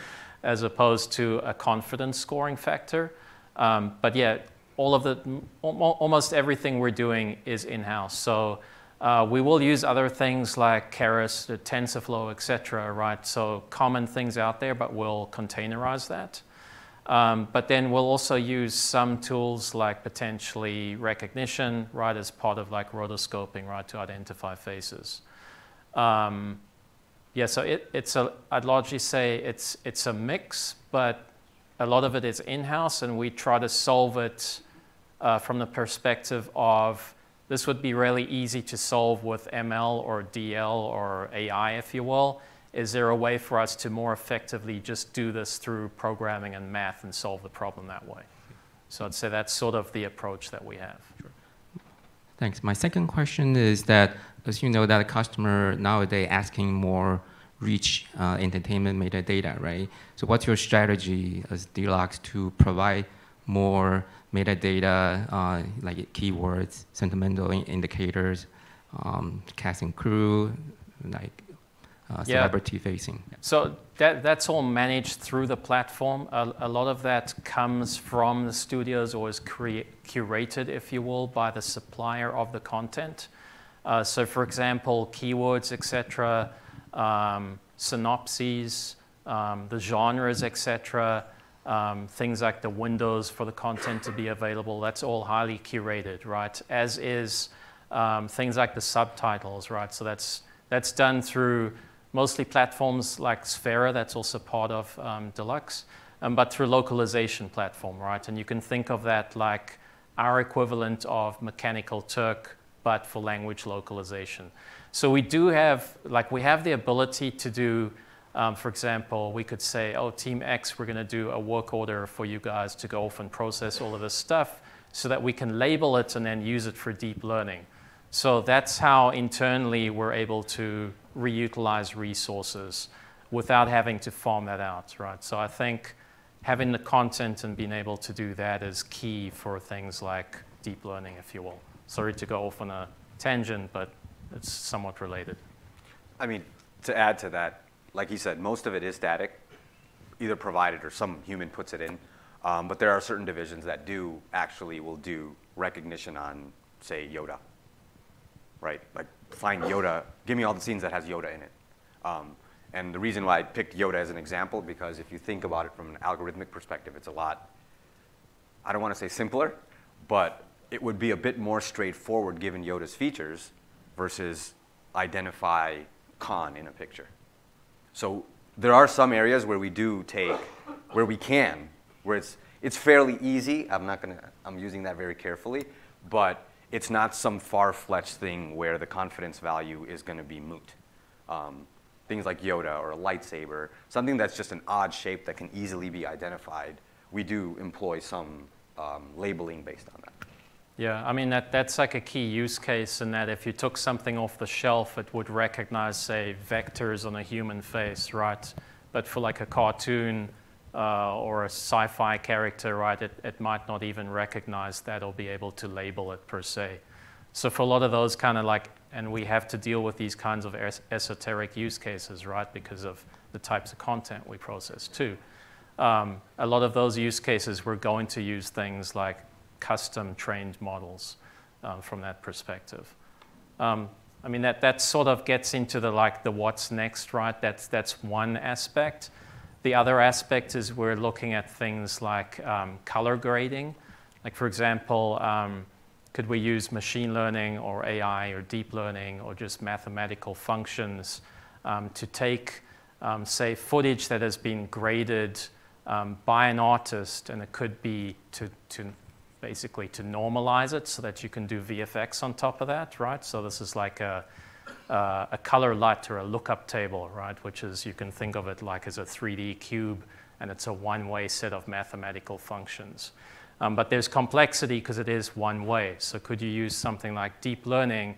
as opposed to a confidence scoring factor. Um, but yeah, all of the, almost everything we're doing is in-house. So uh, we will use other things like Keras, the TensorFlow, et cetera, right? So common things out there, but we'll containerize that. Um, but then we'll also use some tools like potentially Rekognition, right, as part of like rotoscoping, right, to identify faces. Um, yeah, so it, it's a, I'd largely say it's, it's a mix, but a lot of it is in-house, and we try to solve it uh, from the perspective of this would be really easy to solve with ML or DL or AI, if you will. Is there a way for us to more effectively just do this through programming and math and solve the problem that way? So I'd say that's sort of the approach that we have. Thanks. My second question is that, as you know, that a customer nowadays asking more rich uh, entertainment metadata, right? So what's your strategy as Deluxe to provide more metadata, uh, like keywords, sentimental in indicators, um, cast and crew, like uh, Yeah. celebrity facing? So that, that's all managed through the platform. A, a lot of that comes from the studios or is curated, if you will, by the supplier of the content. Uh, so, for example, keywords, etc., um, synopses, um, the genres, etc., um, things like the windows for the content to be available. That's all highly curated, right? As is um, things like the subtitles, right? So that's that's done through mostly platforms like Sfera. That's also part of um, Deluxe, um, but through localization platform, right? And you can think of that like our equivalent of Mechanical Turk, but for language localization. So we do have, like, we have the ability to do, um, for example, we could say, oh, Team X, we're going to do a work order for you guys to go off and process all of this stuff so that we can label it and then use it for deep learning. So that's how internally we're able to reutilize resources without having to farm that out, right? So I think having the content and being able to do that is key for things like deep learning, if you will. Sorry to go off on a tangent, but it's somewhat related. I mean, to add to that, like you said, most of it is static, either provided or some human puts it in. Um, but there are certain divisions that do actually will do recognition on, say, Yoda, right? Like find Yoda, give me all the scenes that has Yoda in it. Um, and the reason why I picked Yoda as an example, because if you think about it from an algorithmic perspective, it's a lot, I don't want to say simpler, but it would be a bit more straightforward given Yoda's features versus identify Khan in a picture. So there are some areas where we do take, where we can, where it's, it's fairly easy. I'm not gonna, I'm using that very carefully, but it's not some far-fetched thing where the confidence value is gonna be moot. Um, things like Yoda or a lightsaber, something that's just an odd shape that can easily be identified, we do employ some um, labeling based on that. Yeah, I mean, that, that's like a key use case in that if you took something off the shelf, it would recognize, say, vectors on a human face, right? But for like a cartoon uh, or a sci fi character, right, it, it might not even recognize that or be able to label it per se. So for a lot of those kind of like, and we have to deal with these kinds of es- esoteric use cases, right, because of the types of content we process too. Um, a lot of those use cases, we're going to use things like custom trained models um, from that perspective. Um, I mean, that, that sort of gets into the like the what's next, right? That's, that's one aspect. The other aspect is we're looking at things like um, color grading. Like, for example, um, could we use machine learning or AI or deep learning or just mathematical functions um, to take, um, say, footage that has been graded um, by an artist, and it could be to, to basically to normalize it so that you can do VFX on top of that, right? So this is like a, uh, a color LUT or a lookup table, right? Which is, you can think of it like as a 3D cube, and it's a one-way set of mathematical functions. Um, but there's complexity because it is one way. So could you use something like deep learning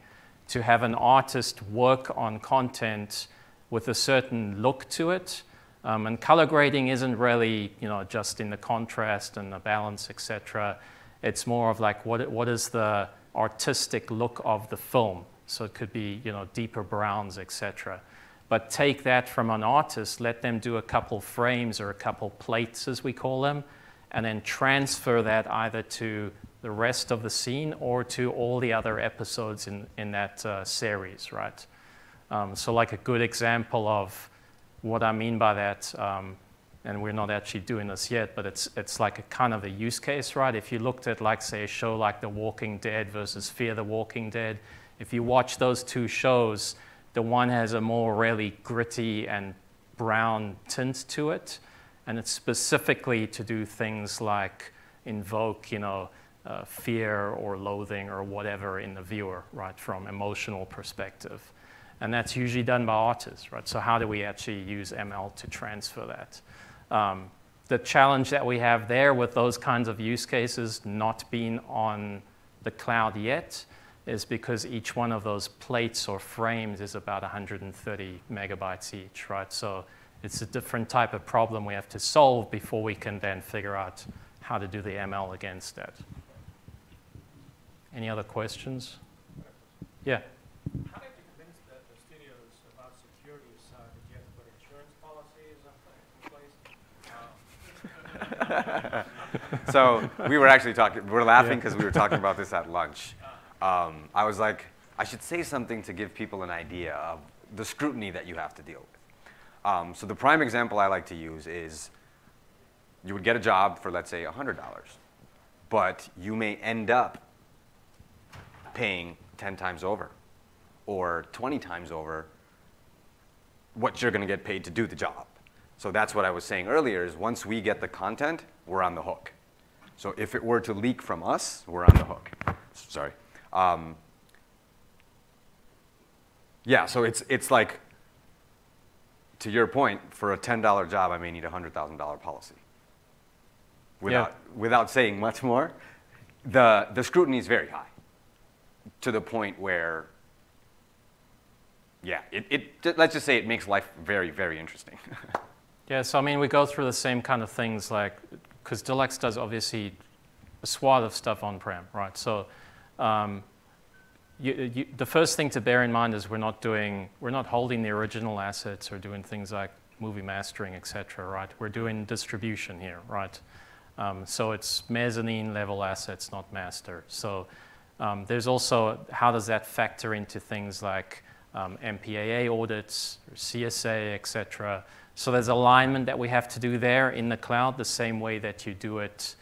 to have an artist work on content with a certain look to it? Um, and color grading isn't really, you know, just in the contrast and the balance, etc. It's more of like what, what is the artistic look of the film? So it could be, you know, deeper browns, etc. But take that from an artist, let them do a couple frames or a couple plates, as we call them, and then transfer that either to the rest of the scene or to all the other episodes in, in that uh, series, right? Um, so, like a good example of what I mean by that, um, and we're not actually doing this yet, but it's, it's like a kind of a use case, right? If you looked at, like, say, a show like The Walking Dead versus Fear the Walking Dead, if you watch those two shows, the one has a more really gritty and brown tint to it, and it's specifically to do things like invoke, you know, uh, fear or loathing or whatever in the viewer, right, from emotional perspective. And that's usually done by artists, right? So how do we actually use ML to transfer that? Um, the challenge that we have there with those kinds of use cases not being on the cloud yet is because each one of those plates or frames is about 130 megabytes each, right? So it's a different type of problem we have to solve before we can then figure out how to do the ML against that. Any other questions? Yeah. How did you convince the, the studios about security side? Did you have to put insurance policies in place? So we were actually talking, we're laughing because we were talking about this at lunch. Um, I was like, I should say something to give people an idea of the scrutiny that you have to deal with. Um, so the prime example I like to use is you would get a job for, let's say, $100, but you may end up paying 10 times over or 20 times over what you're going to get paid to do the job. So that's what I was saying earlier is once we get the content, we're on the hook. So if it were to leak from us, we're on the hook. Sorry. Um, yeah, so it's, it's like, to your point, for a $10 job, I may need a $100,000 policy. Without, yeah. without saying much more, the, the scrutiny is very high to the point where, yeah, it, it, let's just say it makes life very, very interesting. yeah, so I mean, we go through the same kind of things like, because Deluxe does obviously a swath of stuff on-prem, right? So um, you, you, the first thing to bear in mind is we're not doing, we're not holding the original assets or doing things like movie mastering, et cetera, right? We're doing distribution here, right? Um, so it's mezzanine level assets, not master. So um, there's also how does that factor into things like um, MPAA audits, CSA, et cetera. So there's alignment that we have to do there in the cloud the same way that you do it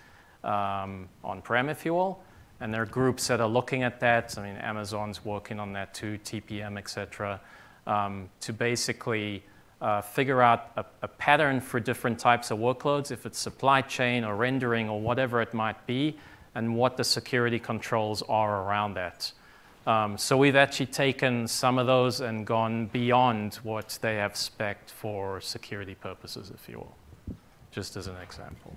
um, on-prem, if you will. And there are groups that are looking at that. I mean, Amazon's working on that too, TPM, et cetera, um, to basically uh, figure out a, a, pattern for different types of workloads, if it's supply chain or rendering or whatever it might be, and what the security controls are around that. Um, so we've actually taken some of those and gone beyond what they have spec for security purposes, if you will, just as an example.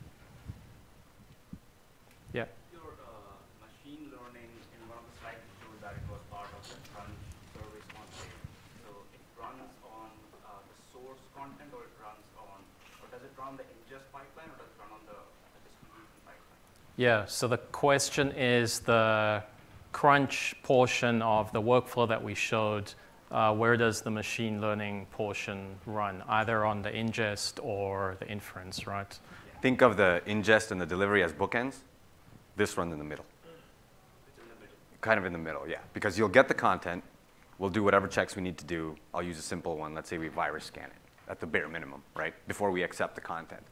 Yeah, so the question is the crunch portion of the workflow that we showed, uh, where does the machine learning portion run, either on the ingest or the inference, right? Think of the ingest and the delivery as bookends. This runs in the middle. Kind of in the middle, yeah. Because you'll get the content, we'll do whatever checks we need to do. I'll use a simple one. Let's say we virus scan it at the bare minimum, right? Before we accept the content.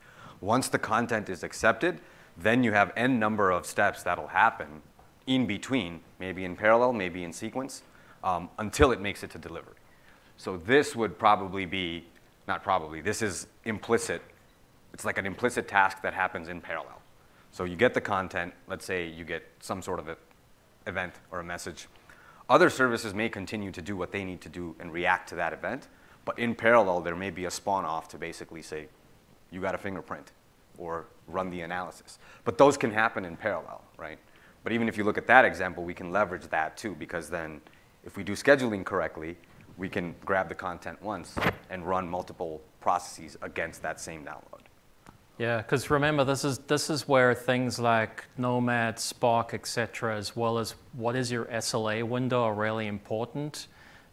Once the content is accepted, then you have n number of steps that'll happen in between, maybe in parallel, maybe in sequence, um, until it makes it to delivery. So this would probably be, not probably, this is implicit. It's like an implicit task that happens in parallel. So you get the content, let's say you get some sort of a event or a message. Other services may continue to do what they need to do and react to that event, but in parallel, there may be a spawn off to basically say, you got a fingerprint or run the analysis. But those can happen in parallel, right? But even if you look at that example, we can leverage that too, because then if we do scheduling correctly, we can grab the content once and run multiple processes against that same download. Yeah, because remember, this is, this is where things like Nomad, Spark, etc., as well as what is your SLA window are really important.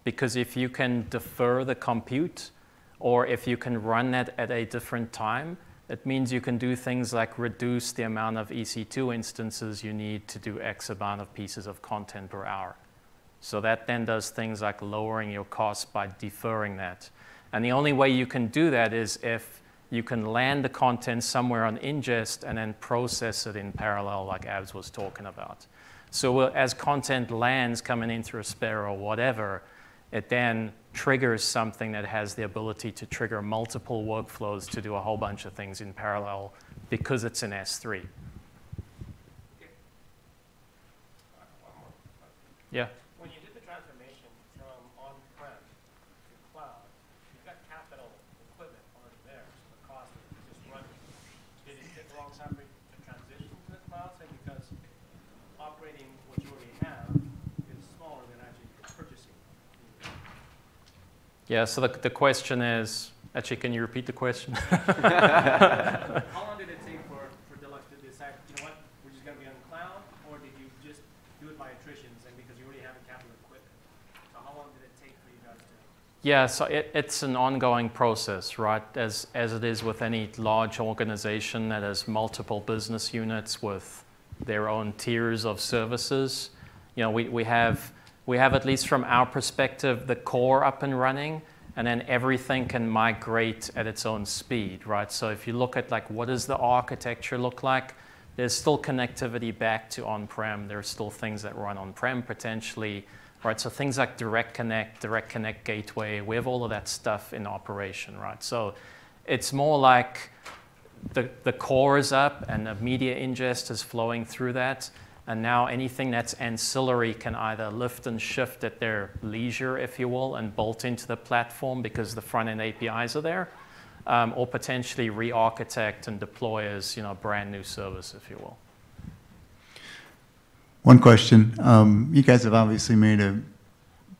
Because if you can defer the compute, or if you can run that at a different time, it means you can do things like reduce the amount of EC2 instances you need to do X amount of pieces of content per hour. So that then does things like lowering your costs by deferring that. And the only way you can do that is if you can land the content somewhere on ingest and then process it in parallel like Abs was talking about. So as content lands coming in through Aspera or whatever, it then triggers something that has the ability to trigger multiple workflows to do a whole bunch of things in parallel because it's an S3. Yeah. When you did the transformation from on-prem to cloud, you've got capital equipment already there, so the cost of just running. Did it take a long time for you to transition to the cloud, say, because operating what you already have is Yeah, so the, the question is, actually, can you repeat the question? How long did it take for, for Deluxe to decide, you know what, we're just gonna be on the cloud? Or did you just do it by attritions and because you already have the capital equipment? So how long did it take for you guys to? Yeah, so it, it's an ongoing process, right? As, as it is with any large organization that has multiple business units with their own tiers of services. You know, we, we, have, we have, at least from our perspective, the core up and running, and then everything can migrate at its own speed, right? So if you look at like what does the architecture look like, there's still connectivity back to on-prem. There's still things that run on-prem potentially, right? So things like Direct Connect, Direct Connect Gateway, we have all of that stuff in operation, right? So it's more like the, the core is up and the media ingest is flowing through that. And now anything that's ancillary can either lift and shift at their leisure, if you will, and bolt into the platform because the front end APIs are there, um, or potentially re architect and deploy as you know, a brand new service, if you will. One question. Um, you guys have obviously made a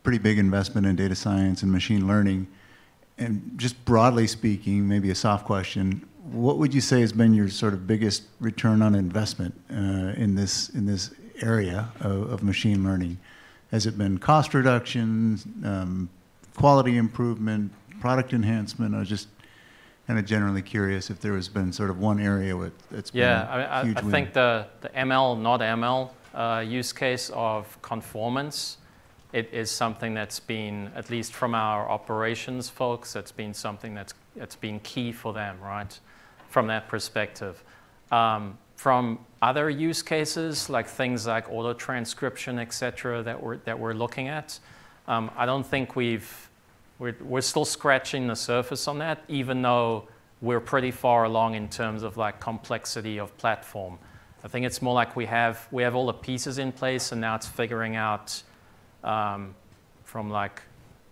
pretty big investment in data science and machine learning. And just broadly speaking, maybe a soft question, what would you say has been your sort of biggest return on investment uh, in this in this area of, of, machine learning? Has it been cost reduction, um, quality improvement, product enhancement? I was just kind of generally curious if there has been sort of one area with, that's yeah, been a huge I, I think the, the ML, not ML uh, use case of conformance it is something that's been, at least from our operations folks, that's been something that's, that's been key for them, right? From that perspective. Um, from other use cases, like things like auto transcription, et cetera, that we're, that we're looking at, um, I don't think we've, we're, we're still scratching the surface on that, even though we're pretty far along in terms of like complexity of platform. I think it's more like we have, we have all the pieces in place and now it's figuring out um, from like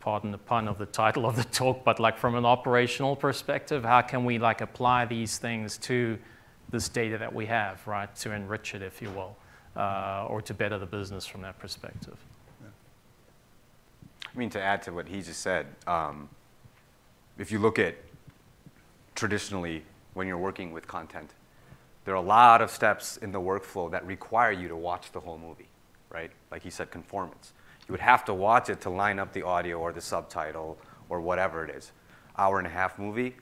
pardon the pun of the title of the talk, but like from an operational perspective, how can we like apply these things to this data that we have, right, to enrich it, if you will, uh, or to better the business from that perspective. I mean, to add to what he just said, um, if you look at traditionally when you're working with content, there are a lot of steps in the workflow that require you to watch the whole movie, right? Like he said, conformance. You would have to watch it to line up the audio or the subtitle or whatever it is. Hour and a half movie,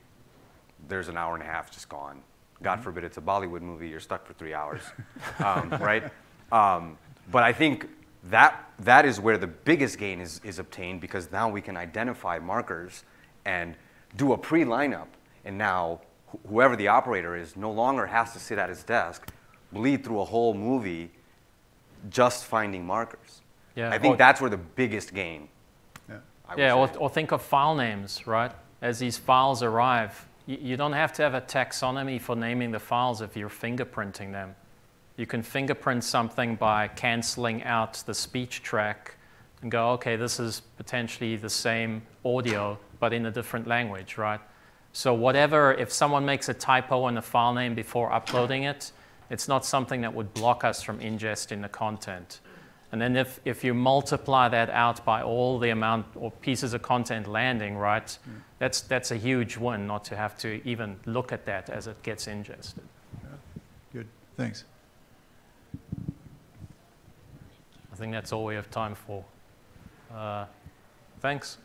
there's an hour and a half just gone. God mm-hmm. forbid it's a Bollywood movie, you're stuck for three hours, um, right? Um, but I think that, that is where the biggest gain is, is obtained because now we can identify markers and do a pre lineup. And now wh- whoever the operator is no longer has to sit at his desk, bleed through a whole movie just finding markers. Yeah, I think or, that's where the biggest gain. Yeah, yeah or, or, think of file names, right? As these files arrive, you, you don't have to have a taxonomy for naming the files if you're fingerprinting them. You can fingerprint something by canceling out the speech track and go, okay, this is potentially the same audio, but in a different language, right? So whatever, if someone makes a typo in the file name before uploading it, it's not something that would block us from ingesting the content. And then if, if you multiply that out by all the amount or pieces of content landing, right, mm. that's, that's a huge win not to have to even look at that as it gets ingested. Yeah. Good. Thanks. I think that's all we have time for. Uh, thanks.